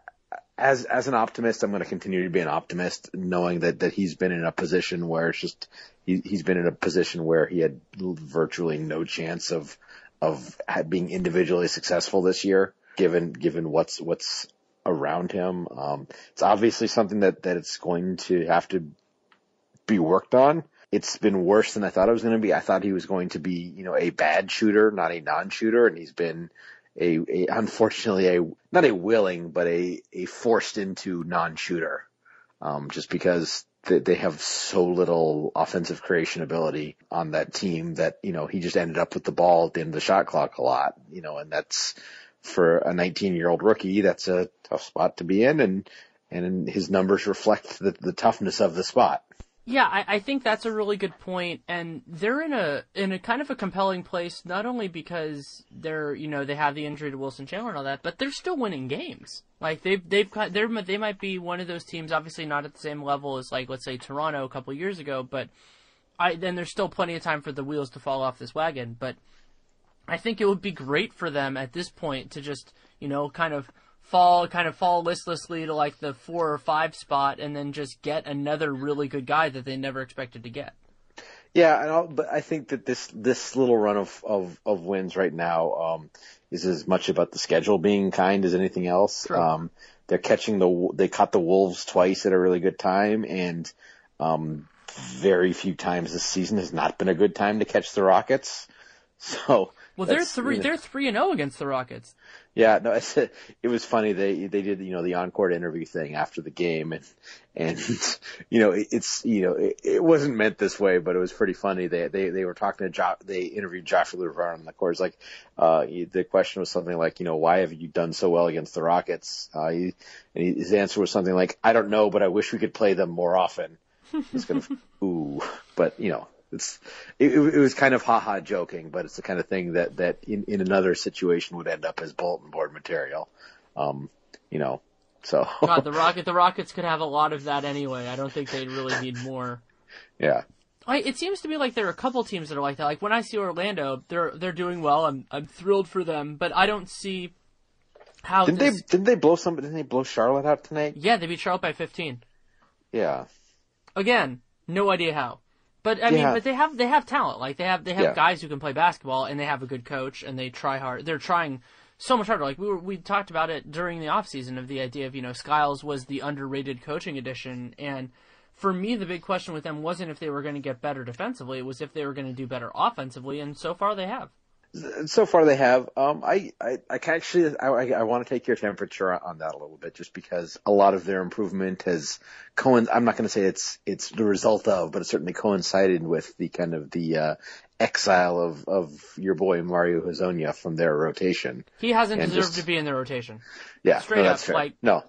as as an optimist, I'm going to continue to be an optimist, knowing that that he's been in a position where it's just he he's been in a position where he had virtually no chance of of being individually successful this year, given given what's what's around him. Um, it's obviously something that that it's going to have to be worked on. It's been worse than I thought it was going to be. I thought he was going to be, you know, a bad shooter, not a non-shooter, and he's been a, a unfortunately a not a willing but a a forced into non-shooter, um, just because they, they have so little offensive creation ability on that team that you know he just ended up with the ball at the end of the shot clock a lot, you know, and that's for a 19 year old rookie that's a tough spot to be in, and and his numbers reflect the, the toughness of the spot.
Yeah, I, I think that's a really good point, and they're in a in a kind of a compelling place, not only because they're you know they have the injury to Wilson Chandler and all that, but they're still winning games. Like they've they've they're they might be one of those teams, obviously not at the same level as like let's say Toronto a couple years ago, but I then there's still plenty of time for the wheels to fall off this wagon. But I think it would be great for them at this point to just you know kind of fall kind of fall listlessly to like the four or five spot and then just get another really good guy that they never expected to get.
Yeah, and I'll, but I think that this this little run of of, of wins right now um, is as much about the schedule being kind as anything else. Um, they're catching the they caught the Wolves twice at a really good time, and um, very few times this season has not been a good time to catch the Rockets. <laughs> So
well, they're three. You know, they're three and zero oh against the Rockets.
Yeah, no, it's, <laughs> it was funny. They they did you know the encore interview thing after the game, and and <laughs> you know it, it's you know it, it wasn't meant this way, but it was pretty funny. They they they were talking to jo- they interviewed Joshua Lever on the course. Like uh, the question was something like you know why have you done so well against the Rockets? Uh, he, and his answer was something like I don't know, but I wish we could play them more often. <laughs> It's kind of ooh, but you know it's it, it was kind of haha joking, but it's the kind of thing that that in in another situation would end up as bulletin board material. Um, you know, so <laughs>
God, the <laughs> rocket the Rockets could have a lot of that anyway. I don't think they really need more.
Yeah.
I, it seems to me like there are a couple teams that are like that. Like when I see Orlando, they're they're doing well. I'm I'm thrilled for them, but I don't see how.
Didn't
this...
they didn't they blow somebody? Didn't they blow Charlotte out tonight?
Yeah, they beat Charlotte by 15.
Yeah.
Again, no idea how. But I mean, but they have they have talent. Like they have they have yeah. guys who can play basketball, and they have a good coach, and they try hard. They're trying so much harder. Like we were, we talked about it during the off season of the idea of you know Skiles was the underrated coaching addition, and for me the big question with them wasn't if they were going to get better defensively, it was if they were going to do better offensively, and so far they have.
So far they have. Um, I, I, I can actually, I, I, I want to take your temperature on that a little bit, just because a lot of their improvement has coinc. I'm not going to say it's it's the result of, but it certainly coincided with the kind of the uh, exile of of your boy Mario Hezonja from their rotation.
He hasn't and deserved just, to be in their rotation.
Yeah,
straight
no,
up,
fair.
like
no.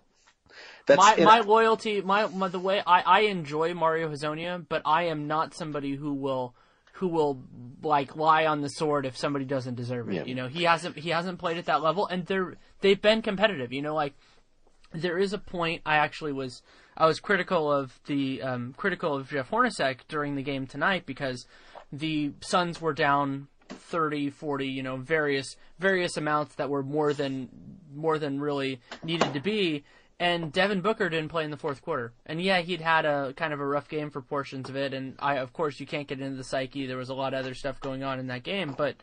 That's, my my loyalty, my, my the way I I enjoy Mario Hezonja, but I am not somebody who will who will like lie on the sword if somebody doesn't deserve it. Yeah. You know, he hasn't he hasn't played at that level, and they're they've been competitive. You know, like there is a point I actually was I was critical of the um, critical of Jeff Hornacek during the game tonight because the Suns were down 30, 40, you know, various various amounts that were more than more than really needed to be, and Devin Booker didn't play in the fourth quarter. And yeah, he'd had a kind of a rough game for portions of it. And I, of course, you can't get into the psyche. There was a lot of other stuff going on in that game. But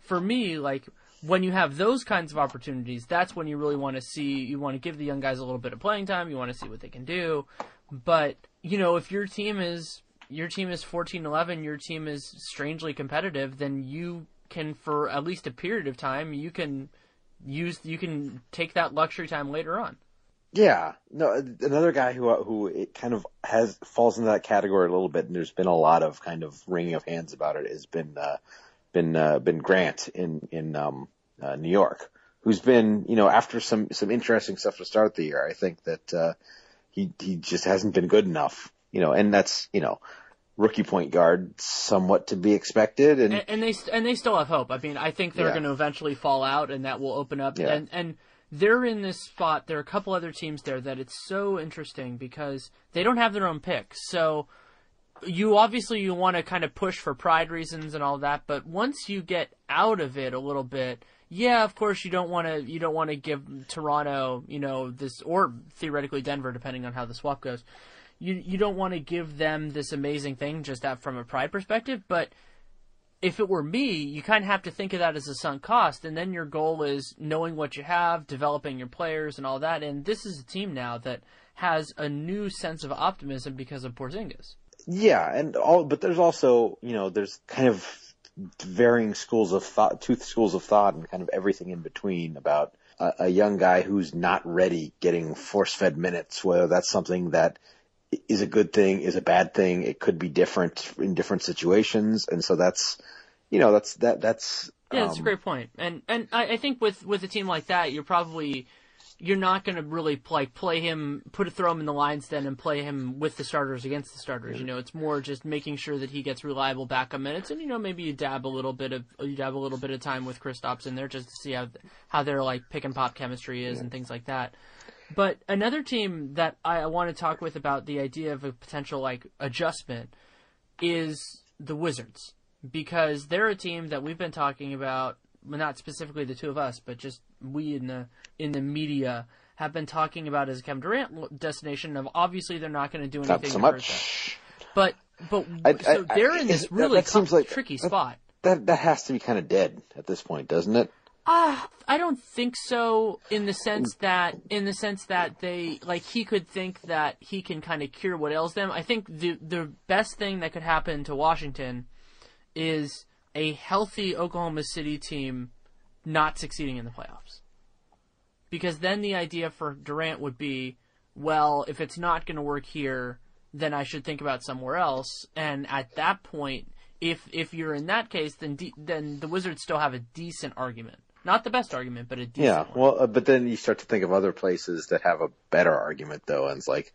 for me, like, when you have those kinds of opportunities, that's when you really want to see, you want to give the young guys a little bit of playing time. You want to see what they can do. But, you know, if your team is, your team is 14-11, your team is strangely competitive, then you can, for at least a period of time, you can use, you can take that luxury time later on.
Yeah, no, another guy who who it kind of has falls into that category a little bit, and there's been a lot of kind of wringing of hands about it. Has been uh, been uh, been Grant in in um, uh, New York, who's been you know after some some interesting stuff to start the year. I think that uh, he he just hasn't been good enough, you know, and that's you know rookie point guard, somewhat to be expected, and
and, and they and they still have hope. I mean, I think they're yeah. going to eventually fall out, and that will open up yeah. and and they're in this spot. There are a couple other teams there that it's so interesting because they don't have their own pick. So you obviously you want to kind of push for pride reasons and all that, but once you get out of it a little bit, yeah, of course you don't want to you don't want to give Toronto, you know, this or theoretically Denver, depending on how the swap goes. You you don't want to give them this amazing thing just that from a pride perspective, but if it were me, you kind of have to think of that as a sunk cost, and then your goal is knowing what you have, developing your players, and all that. And this is a team now that has a new sense of optimism because of Porzingis.
Yeah, and all, but there's also, you know, there's kind of varying schools of thought, two schools of thought, and kind of everything in between about a, a young guy who's not ready getting force-fed minutes. Whether that's something that is a good thing, is a bad thing. It could be different in different situations, and so that's, you know, that's that that's.
Yeah, that's
um,
a great point. And and I, I think with with a team like that, you're probably you're not going to really like play him, put a throw him in the lines then and play him with the starters against the starters. You know, it's more just making sure that he gets reliable backup minutes, and you know maybe you dab a little bit of you dab a little bit of time with Kristaps in there just to see how how their like pick and pop chemistry is and things like that. But another team that I want to talk with about the idea of a potential like adjustment is the Wizards because they're a team that we've been talking about, well, not specifically the two of us, but just we in the in the media have been talking about as a Kevin Durant destination. Of obviously they're not going to do anything
not so much.
But but
I-
so
I-
they're
I-
in this
that-
really
that seems
com-
like-
tricky
that-
spot.
That that has to be kind of dead at this point, doesn't it?
Uh, I don't think so in the sense that in the sense that they like he could think that he can kind of cure what ails them. I think the the best thing that could happen to Washington is a healthy Oklahoma City team not succeeding in the playoffs. Because then the idea for Durant would be, well, if it's not going to work here, then I should think about somewhere else. And at that point, if if you're in that case, then de- then the Wizards still have a decent argument. Not the best argument, but a decent
Yeah.
one.
Well, uh, but then you start to think of other places that have a better argument, though, and it's like,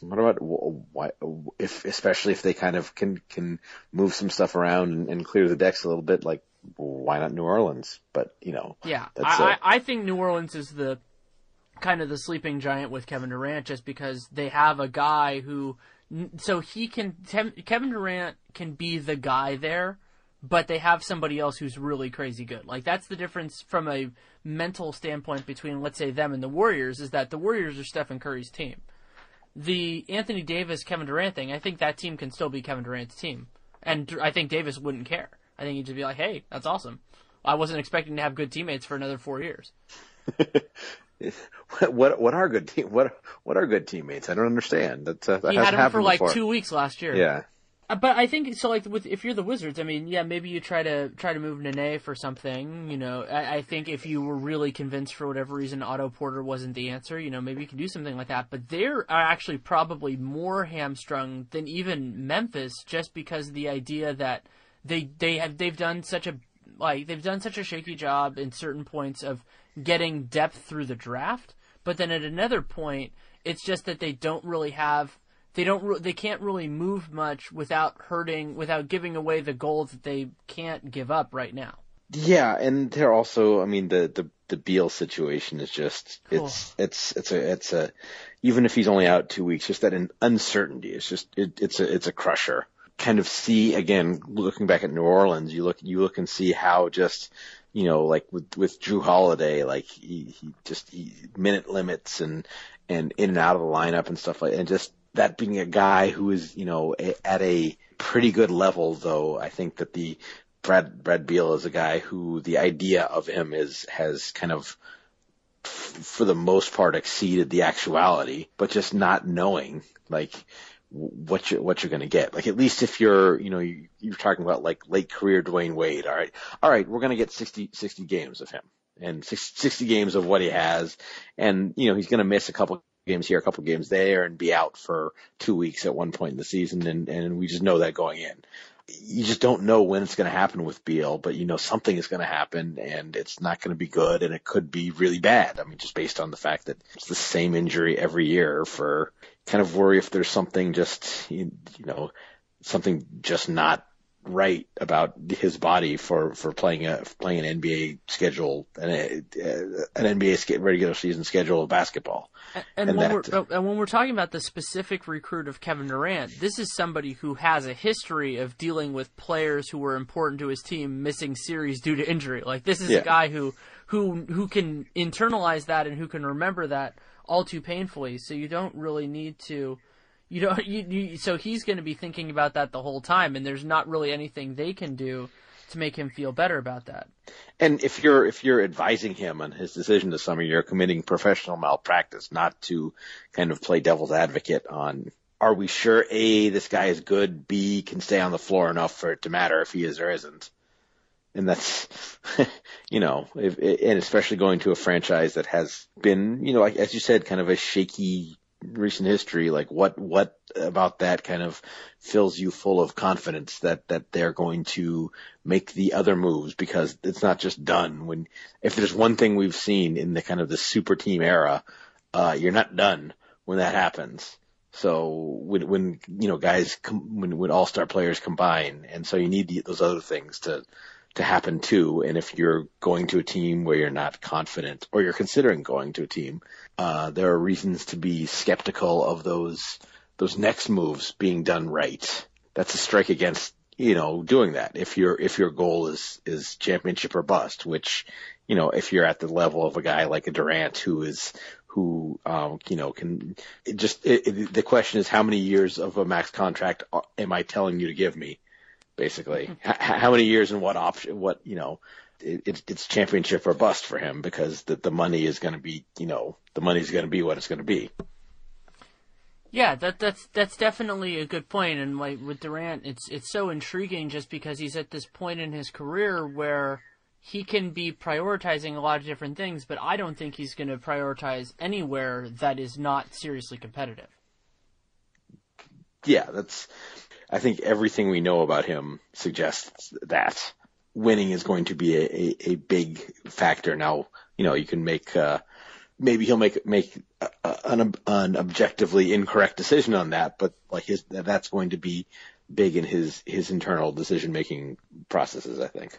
what about wh- why? If especially if they kind of can can move some stuff around and, and clear the decks a little bit, like why not New Orleans? But you know,
Yeah,
That's
I. I, I think New Orleans is the kind of the sleeping giant with Kevin Durant, just because they have a guy who, so he can Kevin Durant can be the guy there, but they have somebody else who's really crazy good. Like that's the difference from a mental standpoint between let's say them and the Warriors is that the Warriors are Stephen Curry's team. The Anthony Davis Kevin Durant thing, I think that team can still be Kevin Durant's team, and I think Davis wouldn't care. I think he'd just be like, "Hey, that's awesome." I wasn't expecting to have good teammates for another four years. <laughs>
what what are good team what what are good teammates? I don't understand. That uh,
He had him for like
before.
two weeks last year.
Yeah.
Uh, But I think so. Like with if you're the Wizards, I mean, yeah, maybe you try to try to move Nene for something. You know, I, I think if you were really convinced for whatever reason Otto Porter wasn't the answer, you know, maybe you can do something like that. But they're actually probably more hamstrung than even Memphis, just because the idea that they they have they've done such a like they've done such a shaky job in certain points of getting depth through the draft, but then at another point, it's just that they don't really have they don't re- they can't really move much without hurting without giving away the goals that they can't give up right now.
Yeah, and they're also, I mean, the the the Beal situation is just it's it's it's a it's a even if he's only out two weeks, just that uncertainty is just it, it's a it's a crusher. Kind of see again, looking back at New Orleans, you look you look and see how just you know like with with Jrue Holiday, like he he just he, minute limits and and in and out of the lineup and stuff like and just that being a guy who is you know a, at a pretty good level though I think that the Brad Brad Beal is a guy who the idea of him is has kind of f- for the most part exceeded the actuality, but just not knowing like what you what you're going to get. Like at least if you're you know you, you're talking about like late career Dwyane Wade. All right, all right, we're going to get 60 60 games of him and 60, 60 games of what he has, and you know he's going to miss a couple games here, a couple games there, and be out for two weeks at one point in the season, and and we just know that going in you just don't know when it's going to happen with Beal, but you know something is going to happen and it's not going to be good and it could be really bad. I mean, just based on the fact that it's the same injury every year for kind of worry if there's something just, you, you know, something just not right about his body for, for playing a playing an NBA schedule an, an NBA regular season schedule of basketball.
And, and, and when that, we're, and when we're talking about the specific recruit of Kevin Durant, this is somebody who has a history of dealing with players who were important to his team missing series due to injury. Like this is yeah. a guy who who who can internalize that and who can remember that all too painfully. So you don't really need to you know, <laughs> you, you, so he's going to be thinking about that the whole time, and there's not really anything they can do to make him feel better about that.
And if you're if you're advising him on his decision this summer, you're committing professional malpractice, not to kind of play devil's advocate on are we sure A, this guy is good, B, can stay on the floor enough for it to matter if he is or isn't. And that's, <laughs> you know, if, and especially going to a franchise that has been, you know, as you said, kind of a shaky recent history, like what what about that kind of fills you full of confidence that that they're going to make the other moves because it's not just done. When if there's one thing we've seen in the kind of the super team era, uh, you're not done when that happens. So when when you know guys com- when when all star players combine, and so you need the, those other things to to happen too. And if you're going to a team where you're not confident or you're considering going to a team, uh, there are reasons to be skeptical of those, those next moves being done right. That's a strike against, you know, doing that. If your, if your goal is, is championship or bust, which, you know, if you're at the level of a guy like a Durant who is, who, um, you know, can it just, it, it, the question is how many years of a max contract am I telling you to give me? Basically. Mm-hmm. H- how many years and what option, what, you know, it, it's championship or bust for him because the, the money is going to be, you know, the money's going to be what it's going to be.
Yeah, that that's that's definitely a good point. And like with Durant, it's it's so intriguing just because he's at this point in his career where he can be prioritizing a lot of different things, but I don't think he's going to prioritize anywhere that is not seriously competitive.
Yeah, that's I think everything we know about him suggests that winning is going to be a, a, a big factor. Now, you know, you can make, uh, maybe he'll make, make an, an objectively incorrect decision on that, but like his, that's going to be big in his, his internal decision making processes, I think.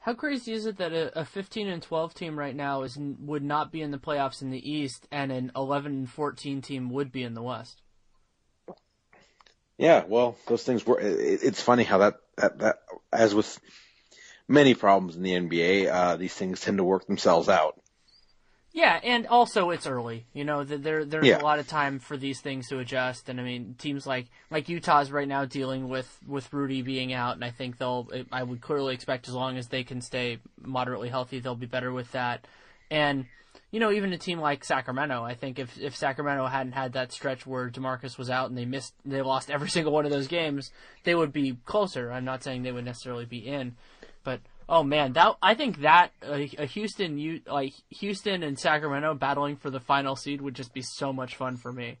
How crazy is it that a, a 15 and 12 team right now is would not be in the playoffs in the East, and an 11 and 14 team would be in the West?
Yeah, well, those things were. It's funny how that, that, that as with many problems in the NBA, uh, these things tend to work themselves out.
Yeah, and also it's early. You know, there there's yeah. a lot of time for these things to adjust. And I mean, teams like like Utah's right now dealing with with Rudy being out, and I think they'll. I would clearly expect as long as they can stay moderately healthy, they'll be better with that. And you know, even a team like Sacramento, I think if if Sacramento hadn't had that stretch where DeMarcus was out and they missed, they lost every <laughs> single one of those games, they would be closer. I'm not saying they would necessarily be in, but oh man, that I think that a, a Houston, like Houston and Sacramento battling for the final seed would just be so much fun for me.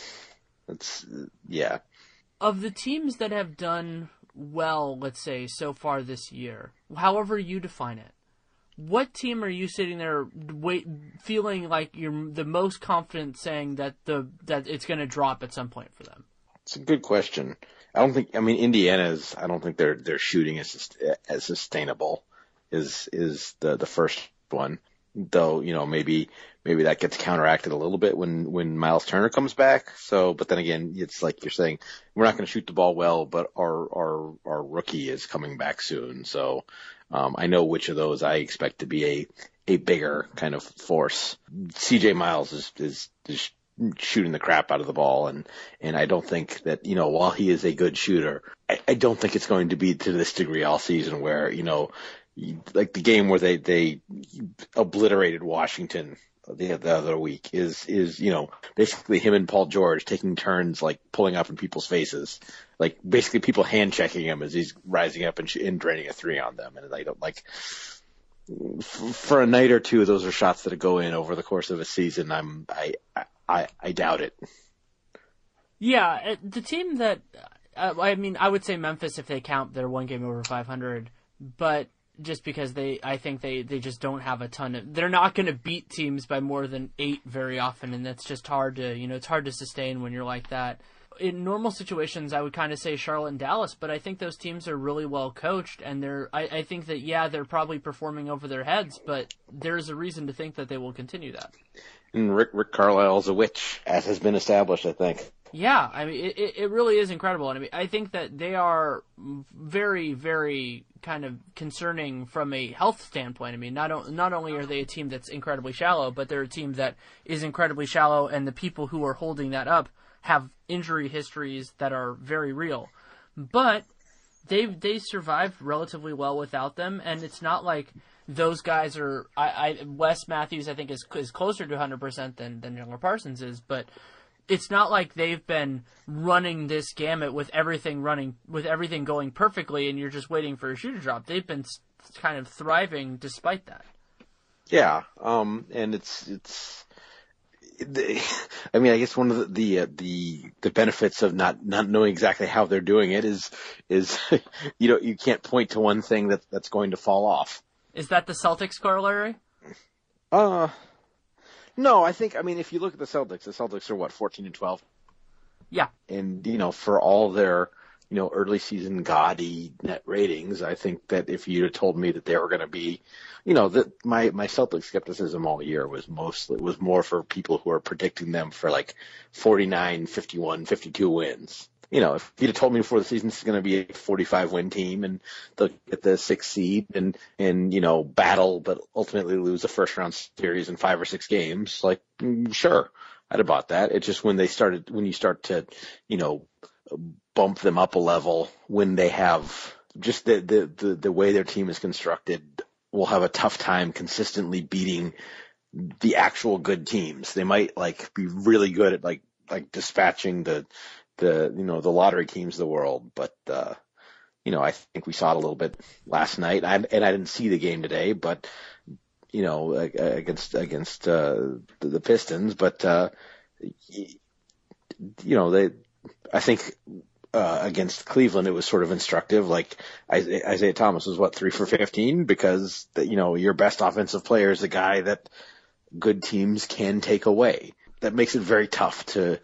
<laughs>
That's yeah.
Of the teams that have done well, let's say so far this year, however you define it what team are you sitting there wait, feeling like you're the most confident saying that the that it's going to drop at some point for them?
It's a good question. I don't think. I mean, Indiana's. I don't think their their shooting is eh, as sustainable. Is is the the first one? Though you know maybe maybe that gets counteracted a little bit when when Miles Turner comes back. So, but then again, it's like you're saying we're not going to shoot the ball well, but our our our rookie is coming back soon. So um, I know which of those I expect to be a a bigger kind of force. CJ Miles is is, is shooting the crap out of the ball and and I don't think that you know while he is a good shooter I, I don't think it's going to be to this degree all season where you know like the game where they they obliterated Washington the, the other week is is you know basically him and Paul George taking turns like pulling up in people's faces, like basically people hand checking him as he's rising up and, sh- and draining a three on them, and I don't like for a night or two those are shots that go in over the course of a season. I'm I I I doubt it.
Yeah, the team that uh, I mean I would say Memphis if they count their one game over 500, but just because they I think they, they just don't have a ton of they're not going to beat teams by more than 8 very often and that's just hard to, you know, it's hard to sustain when you're like that. in normal situations, I would kind of say Charlotte and Dallas, but I think those teams are really well coached, and they're. I, I think that yeah, they're probably performing over their heads, but there's a reason to think that they will continue that.
And Rick Rick Carlisle's a witch, as has been established, I think.
Yeah, I mean, it, it really is incredible. And I mean, I think that they are very, very kind of concerning from a health standpoint. I mean, not, not only are they a team that's incredibly shallow, but they're a team that is incredibly shallow, and the people who are holding that up have injury histories that are very real. But they they survived relatively well without them, and it's not like those guys are. I, I Wes Matthews I think is is closer to 100 percent than than Chandler Parsons is, but it's not like they've been running this gamut with everything running with everything going perfectly, and you're just waiting for a shoe to drop. They've been kind of thriving despite that.
Yeah, um, and it's it's <laughs> I mean, I guess one of the the, uh, the the benefits of not not knowing exactly how they're doing it is is <laughs> you know you can't point to one thing that that's going to fall off.
Is that the Celtics corollary?
Uh, no. I think I mean if you look at the Celtics, the Celtics are what fourteen and twelve.
Yeah.
And you know for all their you know early season gaudy net ratings, I think that if you had told me that they were going to be you know, that my my Celtic skepticism all year was mostly was more for people who are predicting them for like 49, 51, 52 wins. You know, if you'd have told me before the season this is going to be a 45 win team and they'll get the sixth seed and and you know battle, but ultimately lose a first round series in five or six games, like mm, sure, I'd have bought that. It's just when they started when you start to, you know, bump them up a level when they have just the the the, the way their team is constructed will have a tough time consistently beating the actual good teams. They might like be really good at like like dispatching the the you know the lottery teams of the world, but uh, you know I think we saw it a little bit last night. I, and I didn't see the game today, but you know against against uh, the, the Pistons, but uh, you know they I think uh, against Cleveland, it was sort of instructive. Like Isaiah Thomas was what three for fifteen because the, you know your best offensive player is a guy that good teams can take away. That makes it very tough to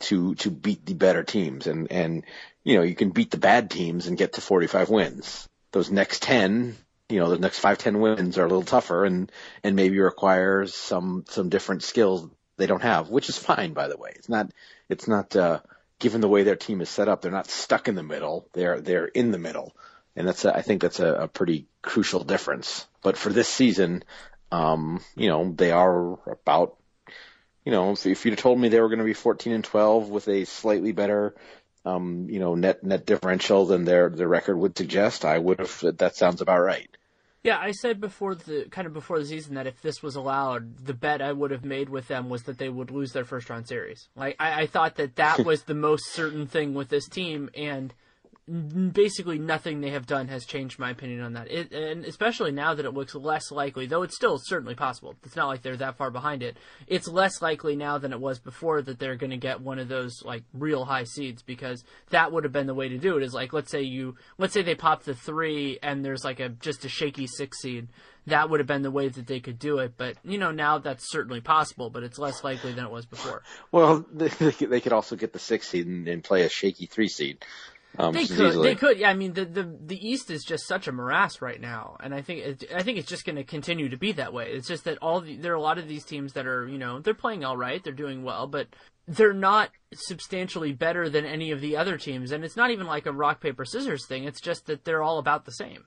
to to beat the better teams, and and you know you can beat the bad teams and get to forty five wins. Those next ten, you know, the next five ten wins are a little tougher, and and maybe requires some some different skills they don't have, which is fine by the way. It's not it's not. uh given the way their team is set up, they're not stuck in the middle. They're they're in the middle, and that's a, I think that's a, a pretty crucial difference. But for this season, um, you know, they are about, you know, if, if you'd have told me they were going to be 14 and 12 with a slightly better, um, you know, net net differential than their their record would suggest, I would have. That sounds about right.
Yeah, I said before the kind of before the season that if this was allowed, the bet I would have made with them was that they would lose their first round series. Like I, I thought that that <laughs> was the most certain thing with this team, and basically nothing they have done has changed my opinion on that. It, and especially now that it looks less likely, though it's still certainly possible. It's not like they're that far behind it. It's less likely now than it was before that they're going to get one of those like real high seeds because that would have been the way to do it. Is like let's say you let's say they pop the three and there's like a just a shaky six seed. That would have been the way that they could do it, but you know now that's certainly possible, but it's less likely than it was before.
Well, <laughs> they, could also get the six seed and, and play a shaky three seed.
Um, they could, easily. they could. Yeah, I mean, the, the the East is just such a morass right now, and I think it, I think it's just going to continue to be that way. It's just that all the, there are a lot of these teams that are, you know, they're playing all right, they're doing well, but they're not substantially better than any of the other teams, and it's not even like a rock paper scissors thing. It's just that they're all about the same.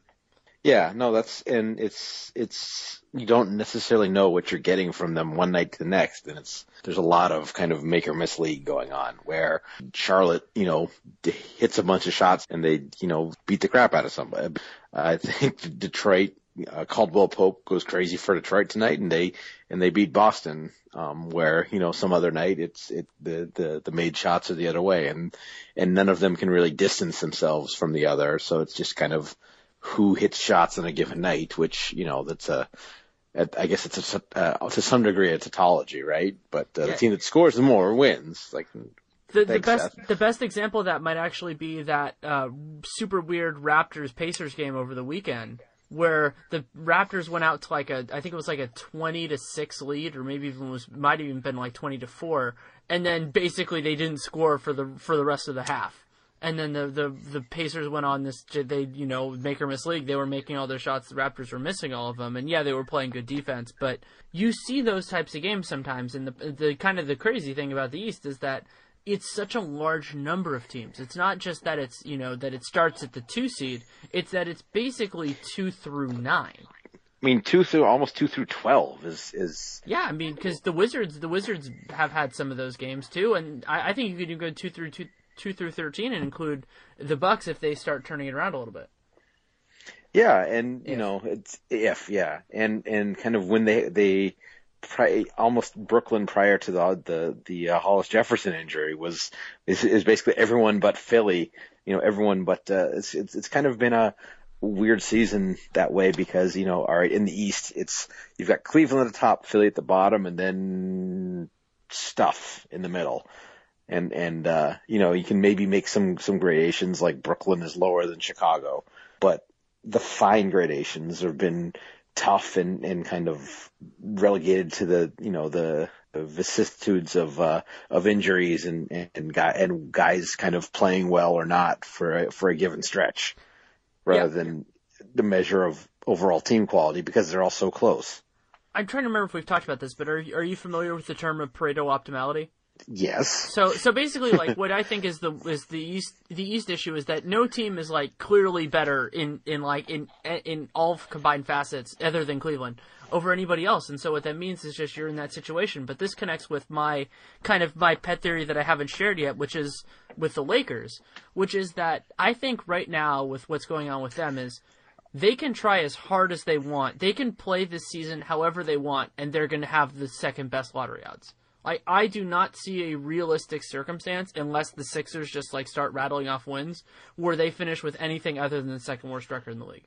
Yeah, no, that's and it's it's you don't necessarily know what you're getting from them one night to the next, and it's there's a lot of kind of make or miss league going on where Charlotte, you know, hits a bunch of shots and they, you know, beat the crap out of somebody. I think <laughs> Detroit, uh, Caldwell Pope goes crazy for Detroit tonight, and they and they beat Boston, um, where you know some other night it's it the the the made shots are the other way, and and none of them can really distance themselves from the other, so it's just kind of who hits shots on a given night, which you know that's a I guess it's a, uh, to some degree a tautology, right? But uh, yeah. the team that scores the more wins. Like
the, the best Seth. the best example of that might actually be that uh, super weird Raptors Pacers game over the weekend, where the Raptors went out to like a I think it was like a twenty to six lead, or maybe even was might have even been like twenty to four, and then basically they didn't score for the for the rest of the half. And then the, the, the Pacers went on this, they, you know, make or miss league. They were making all their shots. The Raptors were missing all of them. And yeah, they were playing good defense. But you see those types of games sometimes. And the, the kind of the crazy thing about the East is that it's such a large number of teams. It's not just that it's, you know, that it starts at the two seed. It's that it's basically two through nine.
I mean, two through almost two through twelve is is.
Yeah, I mean, because the Wizards, the Wizards have had some of those games too, and I, I think you could go two through two, two through thirteen and include the Bucks if they start turning it around a little bit.
Yeah, and you
If.
know it's if yeah, and and kind of when they they pri- almost Brooklyn prior to the the the uh, Hollis Jefferson injury was is, is basically everyone but Philly. You know, everyone but uh, it's, it's it's kind of been a weird season that way because you know, all right, in the East, it's you've got Cleveland at the top, Philly at the bottom, and then stuff in the middle. And and uh, you know, you can maybe make some some gradations like Brooklyn is lower than Chicago, but the fine gradations have been tough and, and kind of relegated to the you know the, the vicissitudes of uh, of injuries and and guy and guys kind of playing well or not for a, for a given stretch, rather
Yeah.
than the measure of overall team quality because they're all so close.
I'm trying to remember if we've talked about this, but are are you familiar with the term of Pareto optimality?
Yes.
So so basically, like what I think is the is the East the East issue is that no team is like clearly better in in like in in all combined facets other than Cleveland over anybody else, and so what that means is just you're in that situation. But this connects with my kind of my pet theory that I haven't shared yet, which is with the Lakers, which is that I think right now with what's going on with them is they can try as hard as they want. They can play this season however they want, and they're going to have the second best lottery odds. Like I do not see a realistic circumstance unless the Sixers just like start rattling off wins where they finish with anything other than the second worst record in the league.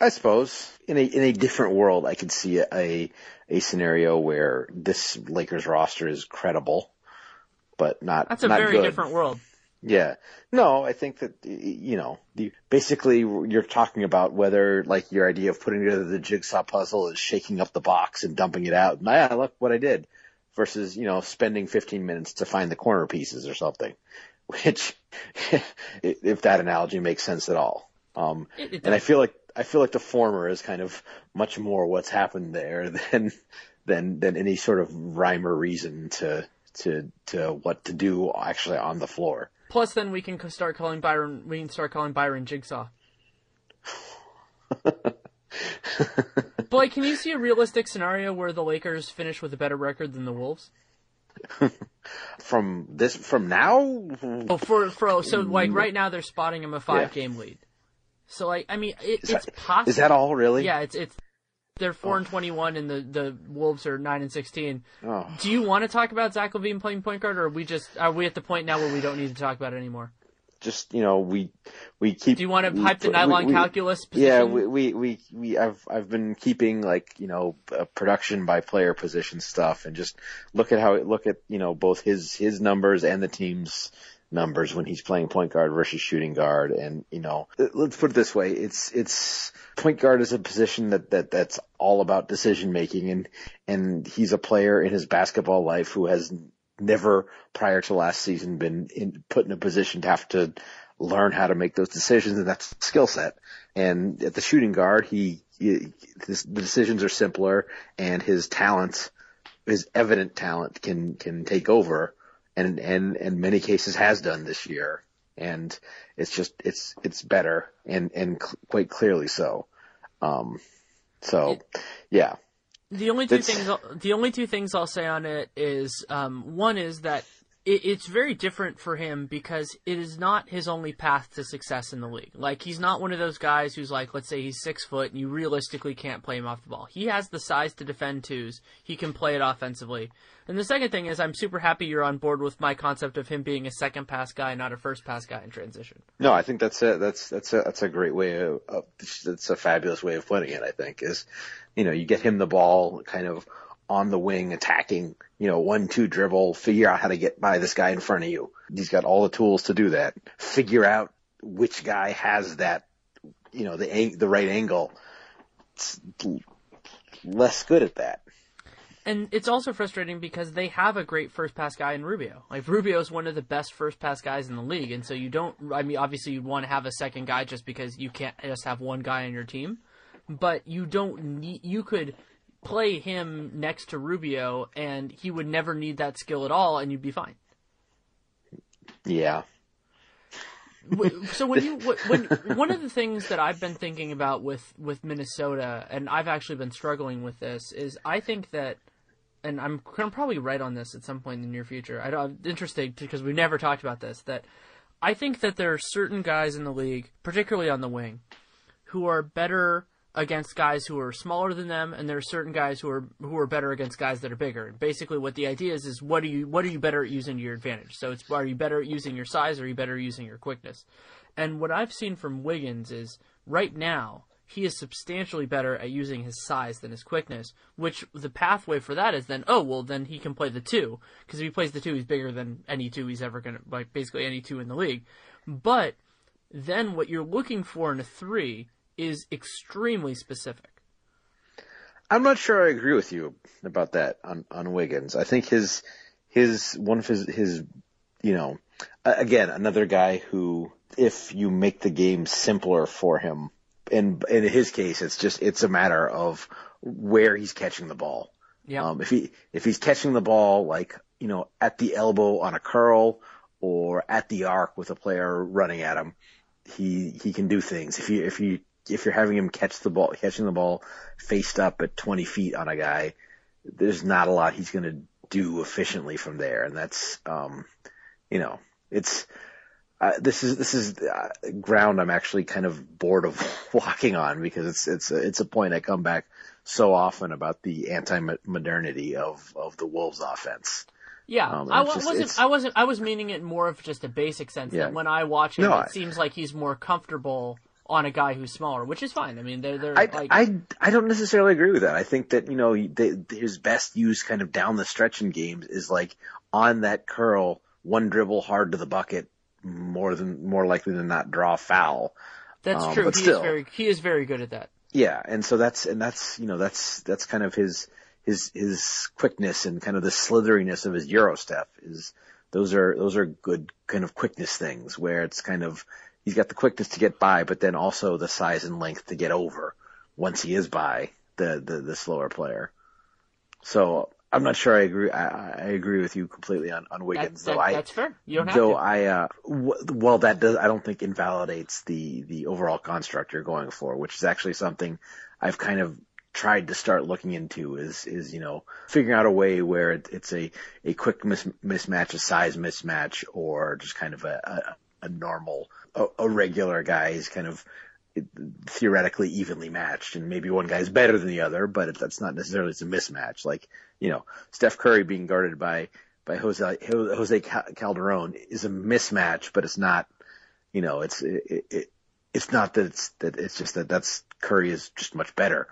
I suppose in a in a different world, I could see a, a scenario where this Lakers roster is credible, but not.
That's a
not
very
good.
different world.
Yeah. No, I think that, you know, the, basically you're talking about whether like your idea of putting together the jigsaw puzzle is shaking up the box and dumping it out. And yeah, look what I did versus, you know, spending 15 minutes to find the corner pieces or something, <laughs> which <laughs> if that analogy makes sense at all. Um, and I feel like, I feel like the former is kind of much more what's happened there <laughs> than, than, than any sort of rhyme or reason to, to, to what to do actually on the floor.
Plus, then we can start calling Byron. We can start calling Byron Jigsaw. <laughs> Blake, can you see a realistic scenario where the Lakers finish with a better record than the Wolves? <laughs>
from this from now
Oh, for for so like right now they're spotting him a five
Yeah.
game lead. So like I mean it,
Is
it's
that-
possible.
is that all really
Yeah, it's it's they're four and oh. twenty one and the the Wolves are nine and sixteen.
oh,
Do you want to talk about Zach LaVine playing point guard, or are we just are we at the point now where we don't need to talk about it anymore?
Just you know we we keep
Do you want to
we-
hype the nylon
we-
calculus? Position?
yeah we, we we we I've I've been keeping like you know uh, production by player position stuff and just look at how look at you know both his his numbers and the team's numbers when he's playing point guard versus shooting guard and you know let's put it this way it's it's point guard is a position that that that's all about decision making and and he's a player in his basketball life who has never prior to last season been in, put in a position to have to learn how to make those decisions and that's skill set. And at the shooting guard he, he his, the decisions are simpler and his talent his evident talent can can take over and and in many cases has done this year. And it's just it's it's better and and cl- quite clearly so. Um so yeah
The only two
That's-
things I'll- the only two things I'll say on it is um, one is that it, it's very different for him because it is not his only path to success in the league. Like he's not one of those guys who's like, let's say he's six foot and you realistically can't play him off the ball. He has the size to defend twos. He can play it offensively. And the second thing is, I'm super happy you're on board with my concept of him being a second pass guy, not a first pass guy in transition.
No, I think that's a that's that's a that's a great way of, of that's a fabulous way of putting it. I think is, you know, you get him the ball kind of on the wing, attacking, you know, one two dribble, figure out how to get by this guy in front of you. He's got all the tools to do that. Figure out which guy has that, you know, the the right angle. It's less good at that.
And it's also frustrating because they have a great first pass guy in Rubio. Like Rubio is one of the best first pass guys in the league, and so you don't. I mean, obviously you'd want to have a second guy just because you can't just have one guy on your team, but you don't need. You could play him next to Rubio, and he would never need that skill at all, and you'd be fine.
Yeah.
so when you <laughs> when one of the things that I've been thinking about with with Minnesota, and I've actually been struggling with this, is I think that and I'm going to probably write on this at some point in the near future. I, am interested because we've never talked about this. That I think that there are certain guys in the league, particularly on the wing, who are better against guys who are smaller than them, and there are certain guys who are who are better against guys that are bigger. And basically, what the idea is is what are you what are you better at using to your advantage? So it's are you better at using your size, or are you better at using your quickness? And what I've seen from Wiggins is right now he is substantially better at using his size than his quickness, which the pathway for that is then, oh, well, then he can play the two. Because if he plays the two, he's bigger than any two he's ever to, like, basically any two in the league. But then what you're looking for in a three is extremely specific.
I'm not sure I agree with you about that on, on Wiggins. I think his, his, one of his, his, you know, again, another guy who, if you make the game simpler for him, in in his case, it's just it's a matter of where he's catching the ball.
Yeah.
Um, if he if he's catching the ball like you know at the elbow on a curl or at the arc with a player running at him, he he can do things. If you if you if you're having him catch the ball catching the ball faced up at 20 feet on a guy, there's not a lot he's going to do efficiently from there, and that's um, you know it's uh, this is this is uh, ground I'm actually kind of bored of <laughs> walking on because it's it's a, it's a point I come back so often about the anti-modernity of of the Wolves offense.
Yeah, um, I just, wasn't. I wasn't. I was meaning it more of just a basic sense yeah. that when I watch him, no, it I, seems like he's more comfortable on a guy who's smaller, which is fine. I mean, they're, they're
I,
like...
I, I don't necessarily agree with that. I think that, you know, they, his best use kind of down the stretch in games is like on that curl, one dribble hard to the bucket, more than more likely than not draw foul.
That's um, true. But he still, is very he is very good at that.
Yeah, and so that's and that's you know that's that's kind of his his his quickness and kind of the slitheriness of his euro step is those are those are good kind of quickness things where it's kind of he's got the quickness to get by, but then also the size and length to get over once he is by the the, the slower player. So I'm not sure I agree. I, I agree with you completely on, on Wiggins,
that,
though. I
that's fair. You don't have
though
to.
I uh, w- well, that does. I don't think invalidates the the overall construct you're going for, which is actually something I've kind of tried to start looking into. Is is you know figuring out a way where it, it's a a quick mis- mismatch, a size mismatch, or just kind of a a, a normal, a, a regular guy is kind of theoretically evenly matched, and maybe one guy's better than the other, but it, that's not necessarily it's a mismatch. Like you know, Steph Curry being guarded by by Jose Jose Calderon is a mismatch, but it's not. You know, it's it, it, it's not that it's that it's just that that's Curry is just much better.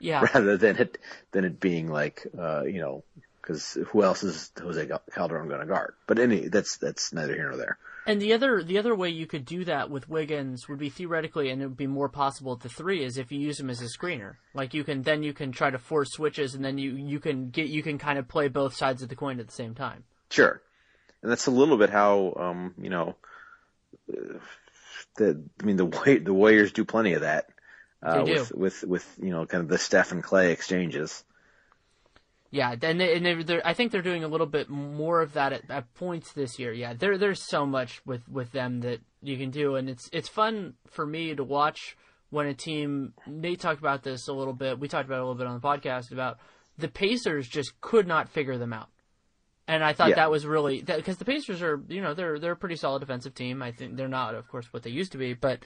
Yeah. <laughs>
rather than it than it being like uh, you know because who else is Jose Calderon going to guard? But any that's that's neither here nor there.
And the other the other way you could do that with Wiggins would be theoretically, and it would be more possible at the three, is if you use him as a screener. Like you can then you can try to force switches, and then you you can get you can kind of play both sides of the coin at the same time.
Sure, and that's a little bit how um you know the I mean the the Warriors do plenty of that. Uh, with, with with you know kind of the Steph and Klay exchanges.
Yeah, and they, and they're, they're, I think they're doing a little bit more of that at, at points this year. Yeah, there there's so much with, with them that you can do, and it's it's fun for me to watch when a team. Nate talked about this a little bit. We talked about it a little bit on the podcast about the Pacers just could not figure them out, and I thought yeah. that was really because the Pacers are you know they're they're a pretty solid defensive team. I think they're not, of course, what they used to be, but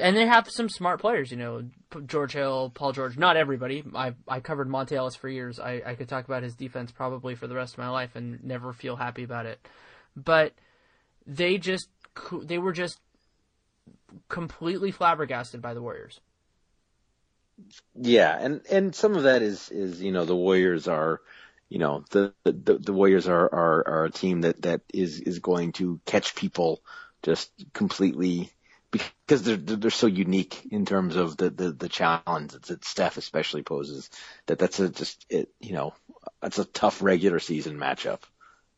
and they have some smart players, you know, George Hill, Paul George. Not everybody. I I covered Monta Ellis for years. I I could talk about his defense probably for the rest of my life and never feel happy about it. But they just they were just completely flabbergasted by the Warriors.
Yeah, and and some of that is is you know the Warriors are you know the the, the Warriors are, are are a team that that is is going to catch people just completely because they're they're so unique in terms of the the, the challenge that Steph especially poses. That that's a, just it you know that's a tough regular season matchup.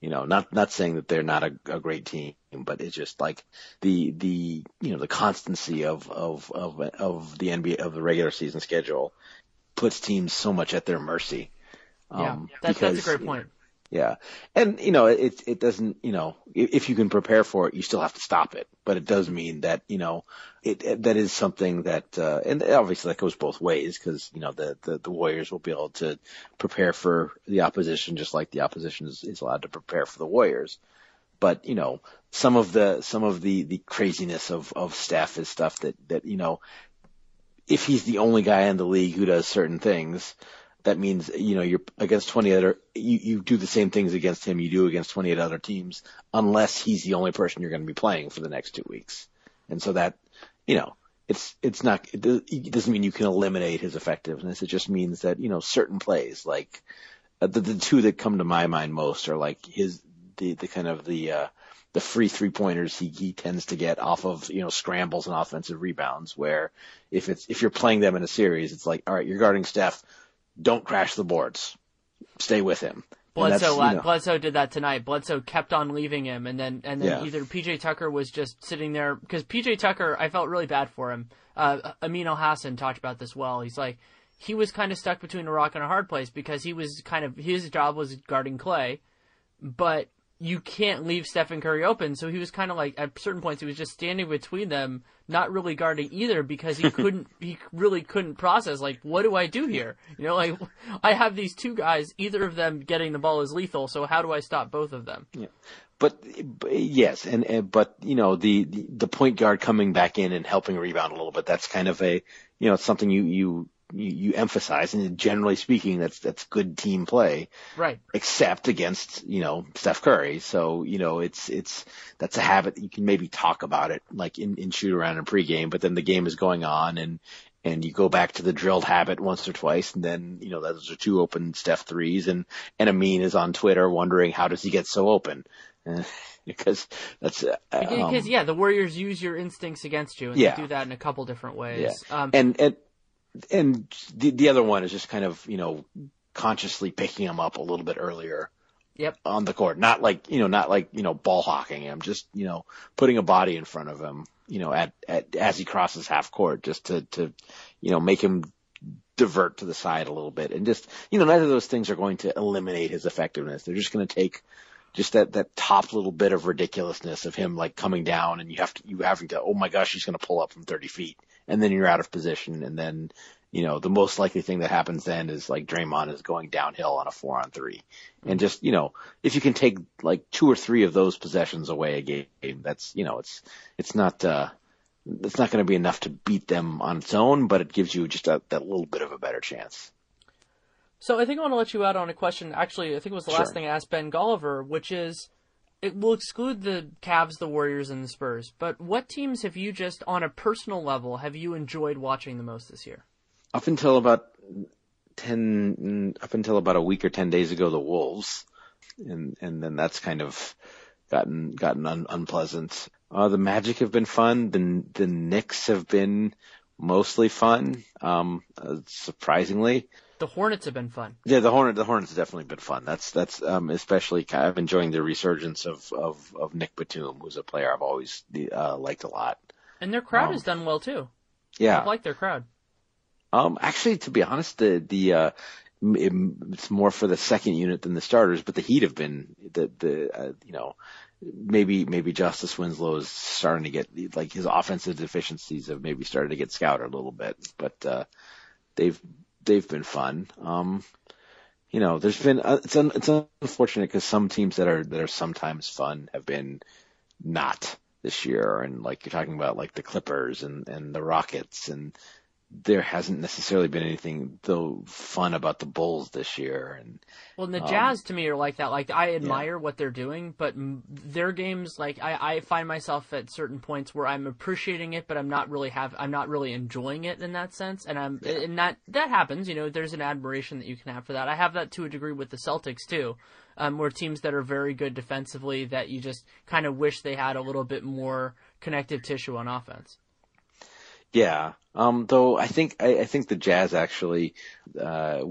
You know, not not saying that they're not a, a great team, but it's just like the the you know the constancy of of of of the NBA of the regular season schedule puts teams so much at their mercy.
Yeah, um, that's, because, that's a great point.
Yeah. And, you know, it, it doesn't, you know, if you can prepare for it, you still have to stop it. But it does mean that, you know, it, that is something that, uh, and obviously that goes both ways because, you know, the, the, the Warriors will be able to prepare for the opposition just like the opposition is, is allowed to prepare for the Warriors. But, you know, some of the, some of the, the craziness of, of Steph is stuff that, that, you know, if he's the only guy in the league who does certain things, that means you know you're against 20 other you, you do the same things against him you do against 28 other teams unless he's the only person you're going to be playing for the next two weeks. And so that you know it's it's not it doesn't mean you can eliminate his effectiveness. It just means that you know certain plays like uh, the, the two that come to my mind most are like his the the kind of the uh the free three pointers he, he tends to get off of, you know, scrambles and offensive rebounds where if it's, if you're playing them in a series, it's like, all right, you're guarding Steph don't crash the boards. Stay with him.
Bledsoe, you know, Bledsoe did that tonight. Bledsoe kept on leaving him, and then and then yeah. either PJ Tucker was just sitting there because PJ Tucker, I felt really bad for him. Uh, Amin Elhassan talked about this well. He's like he was kind of stuck between a rock and a hard place because he was kind of his job was guarding Klay, but you can't leave Stephen Curry open. So he was kind of like at certain points he was just standing between them, not really guarding either because he <laughs> couldn't he really couldn't process like what do I do here? You know, like <laughs> I have these two guys, either of them getting the ball is lethal. So how do I stop both of them?
Yeah. But, but yes, and, and but you know the, the the point guard coming back in and helping rebound a little bit. That's kind of a you know it's something you you you, you emphasize, and generally speaking, that's that's good team play,
right?
Except against you know Steph Curry. So you know it's it's that's a habit you can maybe talk about it like in in shoot around and pregame, but then the game is going on and and you go back to the drilled habit once or twice, and then you know those are two open Steph threes, and and Amin is on Twitter wondering how does he get so open. <laughs> because that's uh,
because um, yeah, the Warriors use your instincts against you, and yeah. they do that in a couple different ways.
Yeah. Um, and and and the the other one is just kind of you know consciously picking him up a little bit earlier.
Yep.
On the court, not like you know, not like you know, ball hawking him, just you know, putting a body in front of him, you know, at, at as he crosses half court, just to to you know make him divert to the side a little bit, and just you know, neither of those things are going to eliminate his effectiveness. They're just going to take just that that top little bit of ridiculousness of him like coming down, and you have to you having to, oh my gosh, he's going to pull up from 30 feet and then you're out of position, and then you know the most likely thing that happens then is like Draymond is going downhill on a four on three, and just you know if you can take like two or three of those possessions away a game, that's you know it's it's not. uh it's not going to be enough to beat them on its own, but it gives you just a, that little bit of a better chance.
So I think I want to let you out on a question. Actually, I think it was the last thing I asked Ben Golliver, which is it will exclude the Cavs, the Warriors, and the Spurs. But what teams have you just, on a personal level, have you enjoyed watching the most this year?
Up until about ten, up until about a week or ten days ago, the Wolves, and and then that's kind of gotten gotten un, unpleasant. Uh, the Magic have been fun. The the Knicks have been mostly fun. Um, uh, surprisingly,
the Hornets have been fun.
Yeah, the Hornet the Hornets have definitely been fun. That's that's um, especially kind of enjoying the resurgence of of, of Nick Batum, who's a player I've always uh, liked a lot.
And their crowd um, has done well too.
Yeah,
I like their crowd.
Um, actually, to be honest, the the uh, it, it's more for the second unit than the starters, but the Heat have been the the uh, you know maybe maybe Justice Winslow is starting to get like his offensive deficiencies have maybe started to get scouted a little bit, but uh, they've they've been fun. Um, you know, there's been uh, it's un, it's unfortunate because some teams that are that are sometimes fun have been not this year, and like you're talking about like the Clippers and and the Rockets and there hasn't necessarily been anything though fun about the Bulls this year. And
well, and the um, Jazz to me are like that. Like I admire yeah. what they're doing, but their games, like I, I find myself at certain points where I'm appreciating it, but I'm not really have I'm not really enjoying it in that sense. And I'm yeah. and that that happens. You know, there's an admiration that you can have for that. I have that to a degree with the Celtics too. Um, where teams that are very good defensively that you just kind of wish they had a little bit more connective tissue on offense.
Yeah. Um, though I think I, I think the Jazz actually, uh,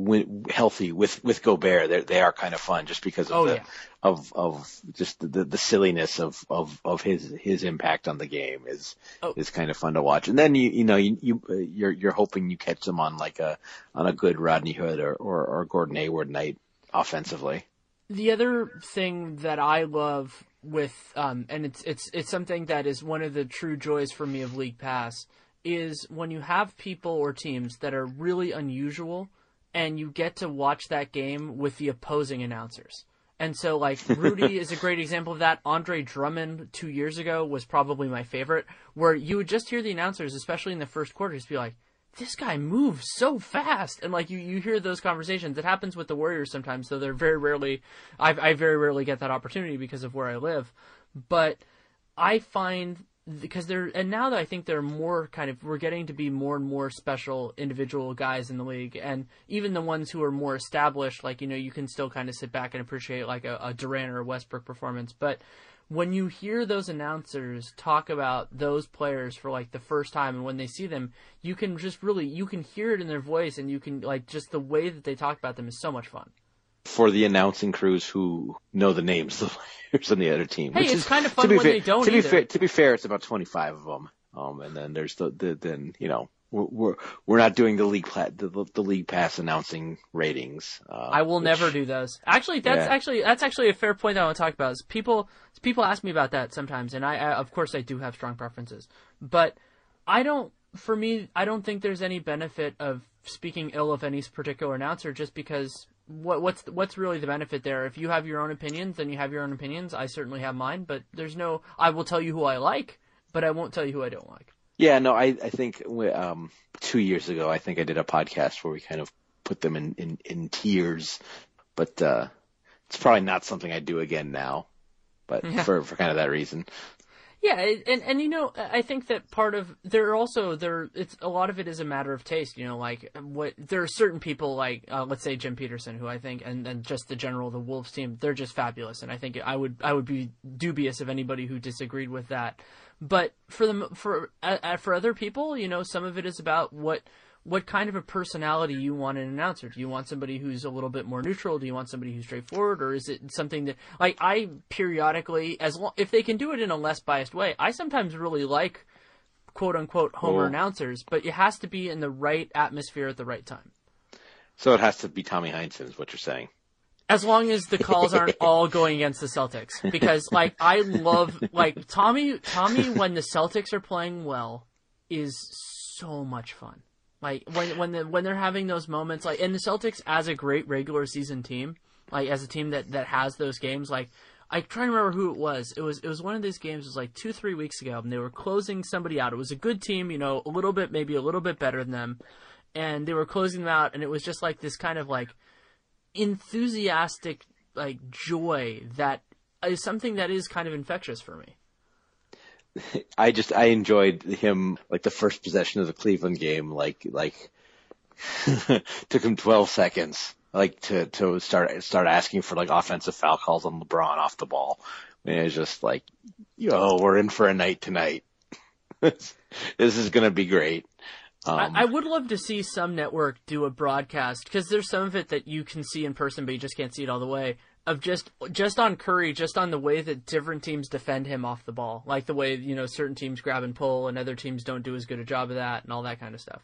healthy with with Gobert, they they are kind of fun just because of
Oh,
the
yeah.
of of just the the silliness of of of his his impact on the game is
Oh.
is kind of fun to watch. And then you you know you, you you're you're hoping you catch them on like a on a good Rodney Hood or or, or Gordon Hayward night offensively.
The other thing that I love with, um, and it's it's it's something that is one of the true joys for me of League Pass, is when you have people or teams that are really unusual, and you get to watch that game with the opposing announcers. And so, like <laughs> Rudy is a great example of that. Andre Drummond two years ago was probably my favorite, where you would just hear the announcers, especially in the first quarter, just be like, this guy moves so fast and like you, you hear those conversations it happens with the warriors sometimes though they're very rarely I, I very rarely get that opportunity because of where i live but i find because they're and now that i think they're more kind of we're getting to be more and more special individual guys in the league and even the ones who are more established like you know you can still kind of sit back and appreciate like a, a durant or a westbrook performance. But when you hear those announcers talk about those players for like the first time and when they see them you can just really you can hear it in their voice and you can like just the way that they talk about them is so much fun
For the announcing crews who know the names of the players on the other team,
Hey,
which
it's
is,
kind of fun when
fair,
they don't
To be fair, to be fair, it's about twenty five of them. Um, and then there's the, the then you know we're we're, not doing the league pla- the, the league pass announcing ratings. Uh,
I will
which-
never do those. Actually, that's
Yeah.
actually that's actually a fair point that I want to talk about. Is people people ask me about that sometimes, and I, I of course I do have strong preferences, but I don't. For me, I don't think there's any benefit of speaking ill of any particular announcer just because what what's what's really the benefit there? If you have your own opinions, then you have your own opinions. I certainly have mine, but there's no. I will tell you who I like, but I won't tell you who I don't like.
Yeah, no, I I think um two years ago I think I did a podcast where we kind of put them in in, in tiers, but uh it's probably not something I do again now. But
Yeah.
for for kind of that reason.
Yeah, and and you know, I think that part of there are also there it's a lot of it is a matter of taste. You know, like what there are certain people like uh, let's say Jim Petersen, who I think, and and just the general the Wolves team, they're just fabulous, and I think I would I would be dubious of anybody who disagreed with that. But for them for uh, uh, for other people, you know, some of it is about what what kind of a personality you want in an announcer. Do you want somebody who's a little bit more neutral? Do you want somebody who's straightforward, or is it something that like I periodically, as long if they can do it in a less biased way, I sometimes really like quote unquote homer announcers, but it has to be in the right atmosphere at the right time.
So it has to be Tommy Heinsohn, is what you're saying.
As long as the calls aren't <laughs> all going against the Celtics, because like I love like Tommy Tommy when the Celtics are playing well is so much fun. Like when when the, when they're having those moments, like and the Celtics as a great regular season team, like as a team that that has those games, like I try to remember who it was. It was it was one of these games. It was like two three weeks ago, and they were closing somebody out. It was a good team, you know, a little bit maybe a little bit better than them, and they were closing them out, and it was just like this kind of like enthusiastic like joy that is something that is kind of infectious for me. <laughs>
I just I enjoyed him like the first possession of the Cleveland game, like like <laughs> took him 12 seconds, like to to start start asking for like offensive foul calls on LeBron off the ball. And it was just like, yo, we're in for a night tonight. <laughs> this is gonna be great. Um,
I, I would love to see some network do a broadcast because there's some of it that you can see in person, but you just can't see it all the way. Of just just on Curry, just on the way that different teams defend him off the ball, like the way you know certain teams grab and pull, and other teams don't do as good a job of that, and all that kind of stuff.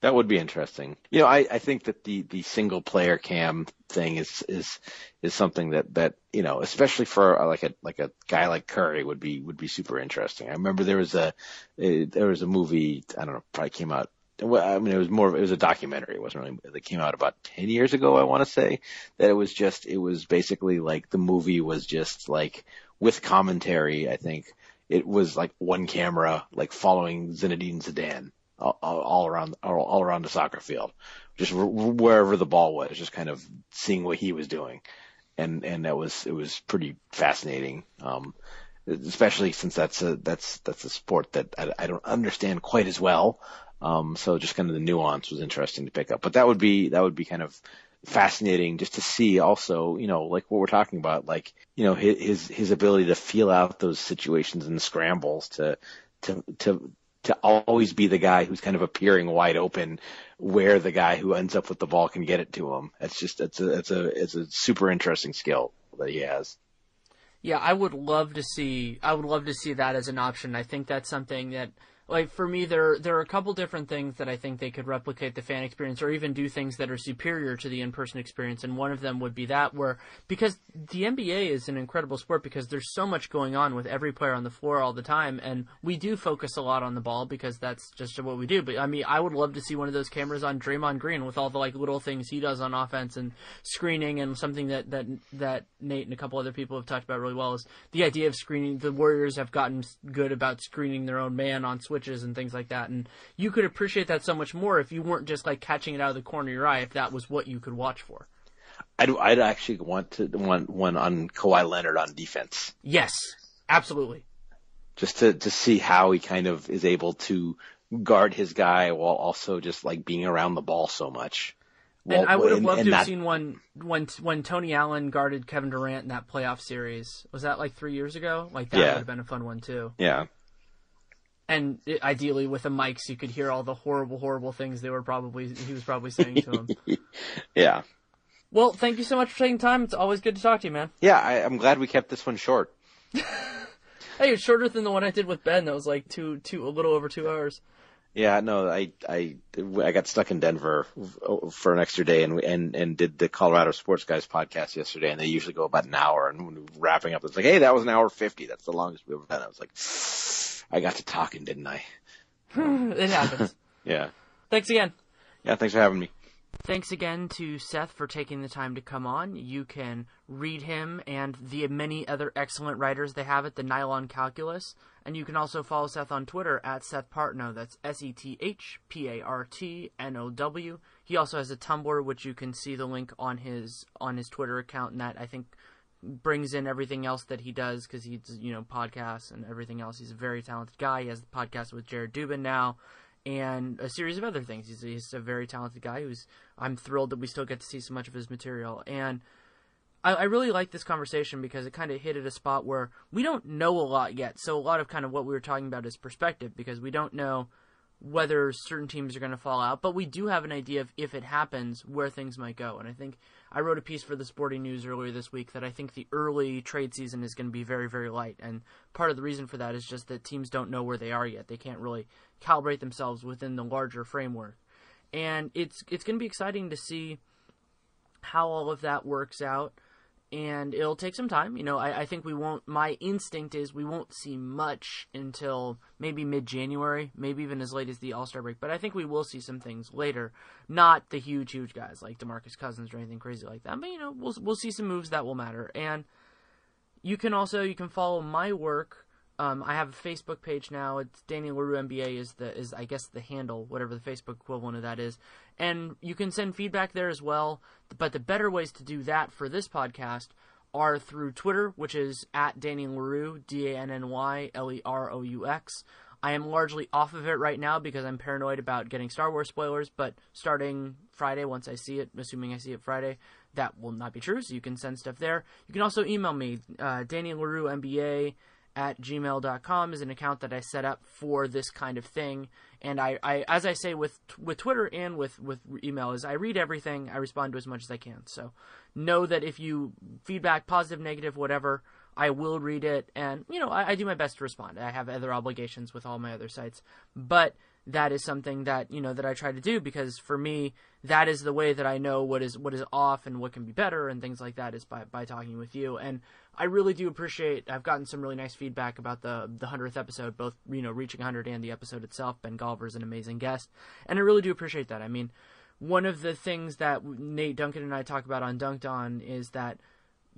That would be interesting. You know, I, I think that the, the single player cam thing is, is, is something that, that, you know, especially for like a, like a guy like Curry would be, would be super interesting. I remember there was a, a there was a movie, I don't know, probably came out, well, I mean, it was more, it was a documentary. It wasn't really, that came out about 10 years ago, I want to say, that it was just, it was basically like the movie was just like with commentary, I think. It was like one camera, like following Zinedine Zidane all all around all, all around the soccer field, just wherever the ball was, just kind of seeing what he was doing, and and that was it was pretty fascinating. Um, especially since that's a that's that's a sport that I, I don't understand quite as well. Um, so just kind of the nuance was interesting to pick up. But that would be that would be kind of fascinating just to see also, you know, like what we're talking about, like, you know, his his, ability to feel out those situations and scrambles to to to to always be the guy who's kind of appearing wide open where the guy who ends up with the ball can get it to him. It's just it's a it's a it's a super interesting skill that he has.
Yeah, I would love to see I would love to see that as an option. I think that's something that like for me there there are a couple different things that I think they could replicate the fan experience or even do things that are superior to the in-person experience and one of them would be that where because the NBA is an incredible sport because there's so much going on with every player on the floor all the time and we do focus a lot on the ball because that's just what we do. But I mean I would love to see one of those cameras on Draymond Green with all the like little things he does on offense and screening and something that that that Nate and a couple other people have talked about really well is the idea of screening. The Warriors have gotten good about screening their own man on switch and things like that. And you could appreciate that so much more if you weren't just like catching it out of the corner of your eye, if that was what you could watch for.
I'd, I'd actually want to want one on Kawhi Leonard on defense.
Yes, absolutely.
Just to to see how he kind of is able to guard his guy while also just like being around the ball so much.
And well, I would have loved to have seen one when when Tony Allen guarded Kevin Durant in that playoff series. Was that like three years ago? Like that yeah. would have been a fun one too.
Yeah
and it, ideally with the mics you could hear all the horrible horrible things they were probably he was probably saying to him <laughs>
yeah
well thank you so much for taking time it's always good to talk to you man
yeah I, am glad we kept this one short <laughs>
hey it's shorter than the one i did with ben that was like two two a little over two hours
yeah, no, I I I got stuck in Denver for an extra day and and and did the Colorado Sports Guys podcast yesterday, and they usually go about an hour. And wrapping up, it's like, hey, that was an hour fifty. That's the longest we've ever done. I was like, I got to talking, didn't I? <laughs>
it happens. <laughs>
yeah.
Thanks again.
Yeah, thanks for having me.
Thanks again to Seth for taking the time to come on. You can read him and the many other excellent writers they have at the Nylon Calculus. And you can also follow Seth on Twitter at Seth Partnow. That's S E T H P A R T N O W. He also has a Tumblr, which you can see the link on his on his Twitter account, and that I think brings in everything else that he does because he's you know podcasts and everything else. He's a very talented guy. He has the podcast with Jared Dubin now, and a series of other things. He's, he's a very talented guy. Who's I'm thrilled that we still get to see so much of his material, and I, I really like this conversation because it kind of hit at a spot where we don't know a lot yet. So a lot of kind of what we were talking about is perspective because we don't know whether certain teams are going to fall out, but we do have an idea of if it happens where things might go. And I think I wrote a piece for the Sporting News earlier this week that I think the early trade season is going to be very, very light. And part of the reason for that is just that teams don't know where they are yet. They can't really calibrate themselves within the larger framework. And it's it's going to be exciting to see how all of that works out and it'll take some time. You know, I, I, think we won't. My instinct is we won't see much until maybe mid January, maybe even as late as the All Star break. But I think we will see some things later. Not the huge, huge guys like Demarcus Cousins or anything crazy like that. But you know, we'll we'll see some moves that will matter. And you can also you can follow my work um, I have a Facebook page now. It's Daniel Leroux NBA is the is I guess the handle, whatever the Facebook equivalent of that is, and you can send feedback there as well. But the better ways to do that for this podcast are through Twitter, which is at Danny Leroux, D A N N Y L E R O U X. I am largely off of it right now because I'm paranoid about getting Star Wars spoilers. But starting Friday, once I see it, assuming I see it Friday, that will not be true. So you can send stuff there. You can also email me, uh, Daniel Leroux NBA at gmail.com is an account that I set up for this kind of thing. And I, I as I say with with Twitter and with, with email is I read everything, I respond to as much as I can. So know that if you feedback, positive, negative, whatever, I will read it and you know, I, I do my best to respond. I have other obligations with all my other sites. But that is something that you know that I try to do because for me that is the way that I know what is what is off and what can be better and things like that is by by talking with you and I really do appreciate. I've gotten some really nice feedback about the the hundredth episode, both you know reaching 100 and the episode itself. Ben Golliver is an amazing guest, and I really do appreciate that. I mean, one of the things that Nate Duncan and I talk about on Dunked On is that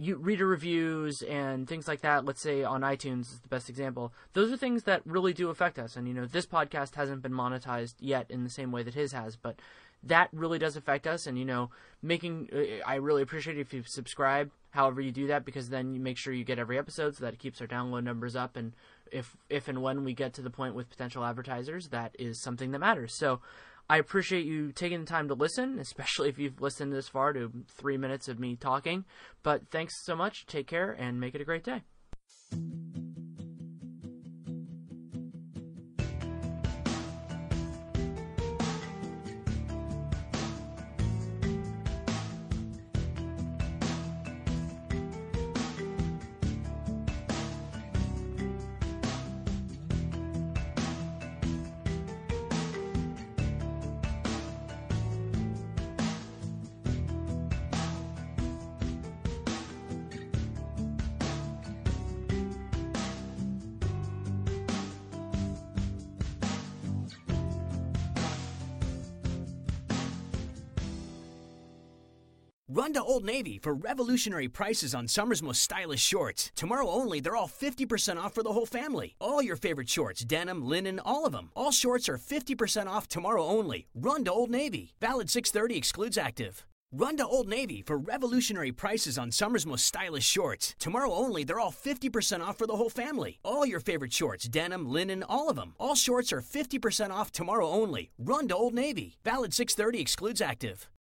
you reader reviews and things like that. Let's say on iTunes is the best example. Those are things that really do affect us. And you know, this podcast hasn't been monetized yet in the same way that his has, but that really does affect us. And you know, making I really appreciate if you subscribe however you do that because then you make sure you get every episode so that it keeps our download numbers up and if if and when we get to the point with potential advertisers that is something that matters so i appreciate you taking the time to listen especially if you've listened this far to three minutes of me talking. But thanks so much. Take care and make it a great day
Old Navy for revolutionary prices on summer's most stylish shorts. Tomorrow only, they're all 50% off for the whole family. All your favorite shorts, denim, linen, all of them. All shorts are 50% off tomorrow only. Run to Old Navy. Valid 630 excludes active. Run to Old Navy for revolutionary prices on summer's most stylish shorts. Tomorrow only, they're all 50% off for the whole family. All your favorite shorts, denim, linen, all of them. All shorts are 50% off tomorrow only. Run to Old Navy. Valid 630 excludes active.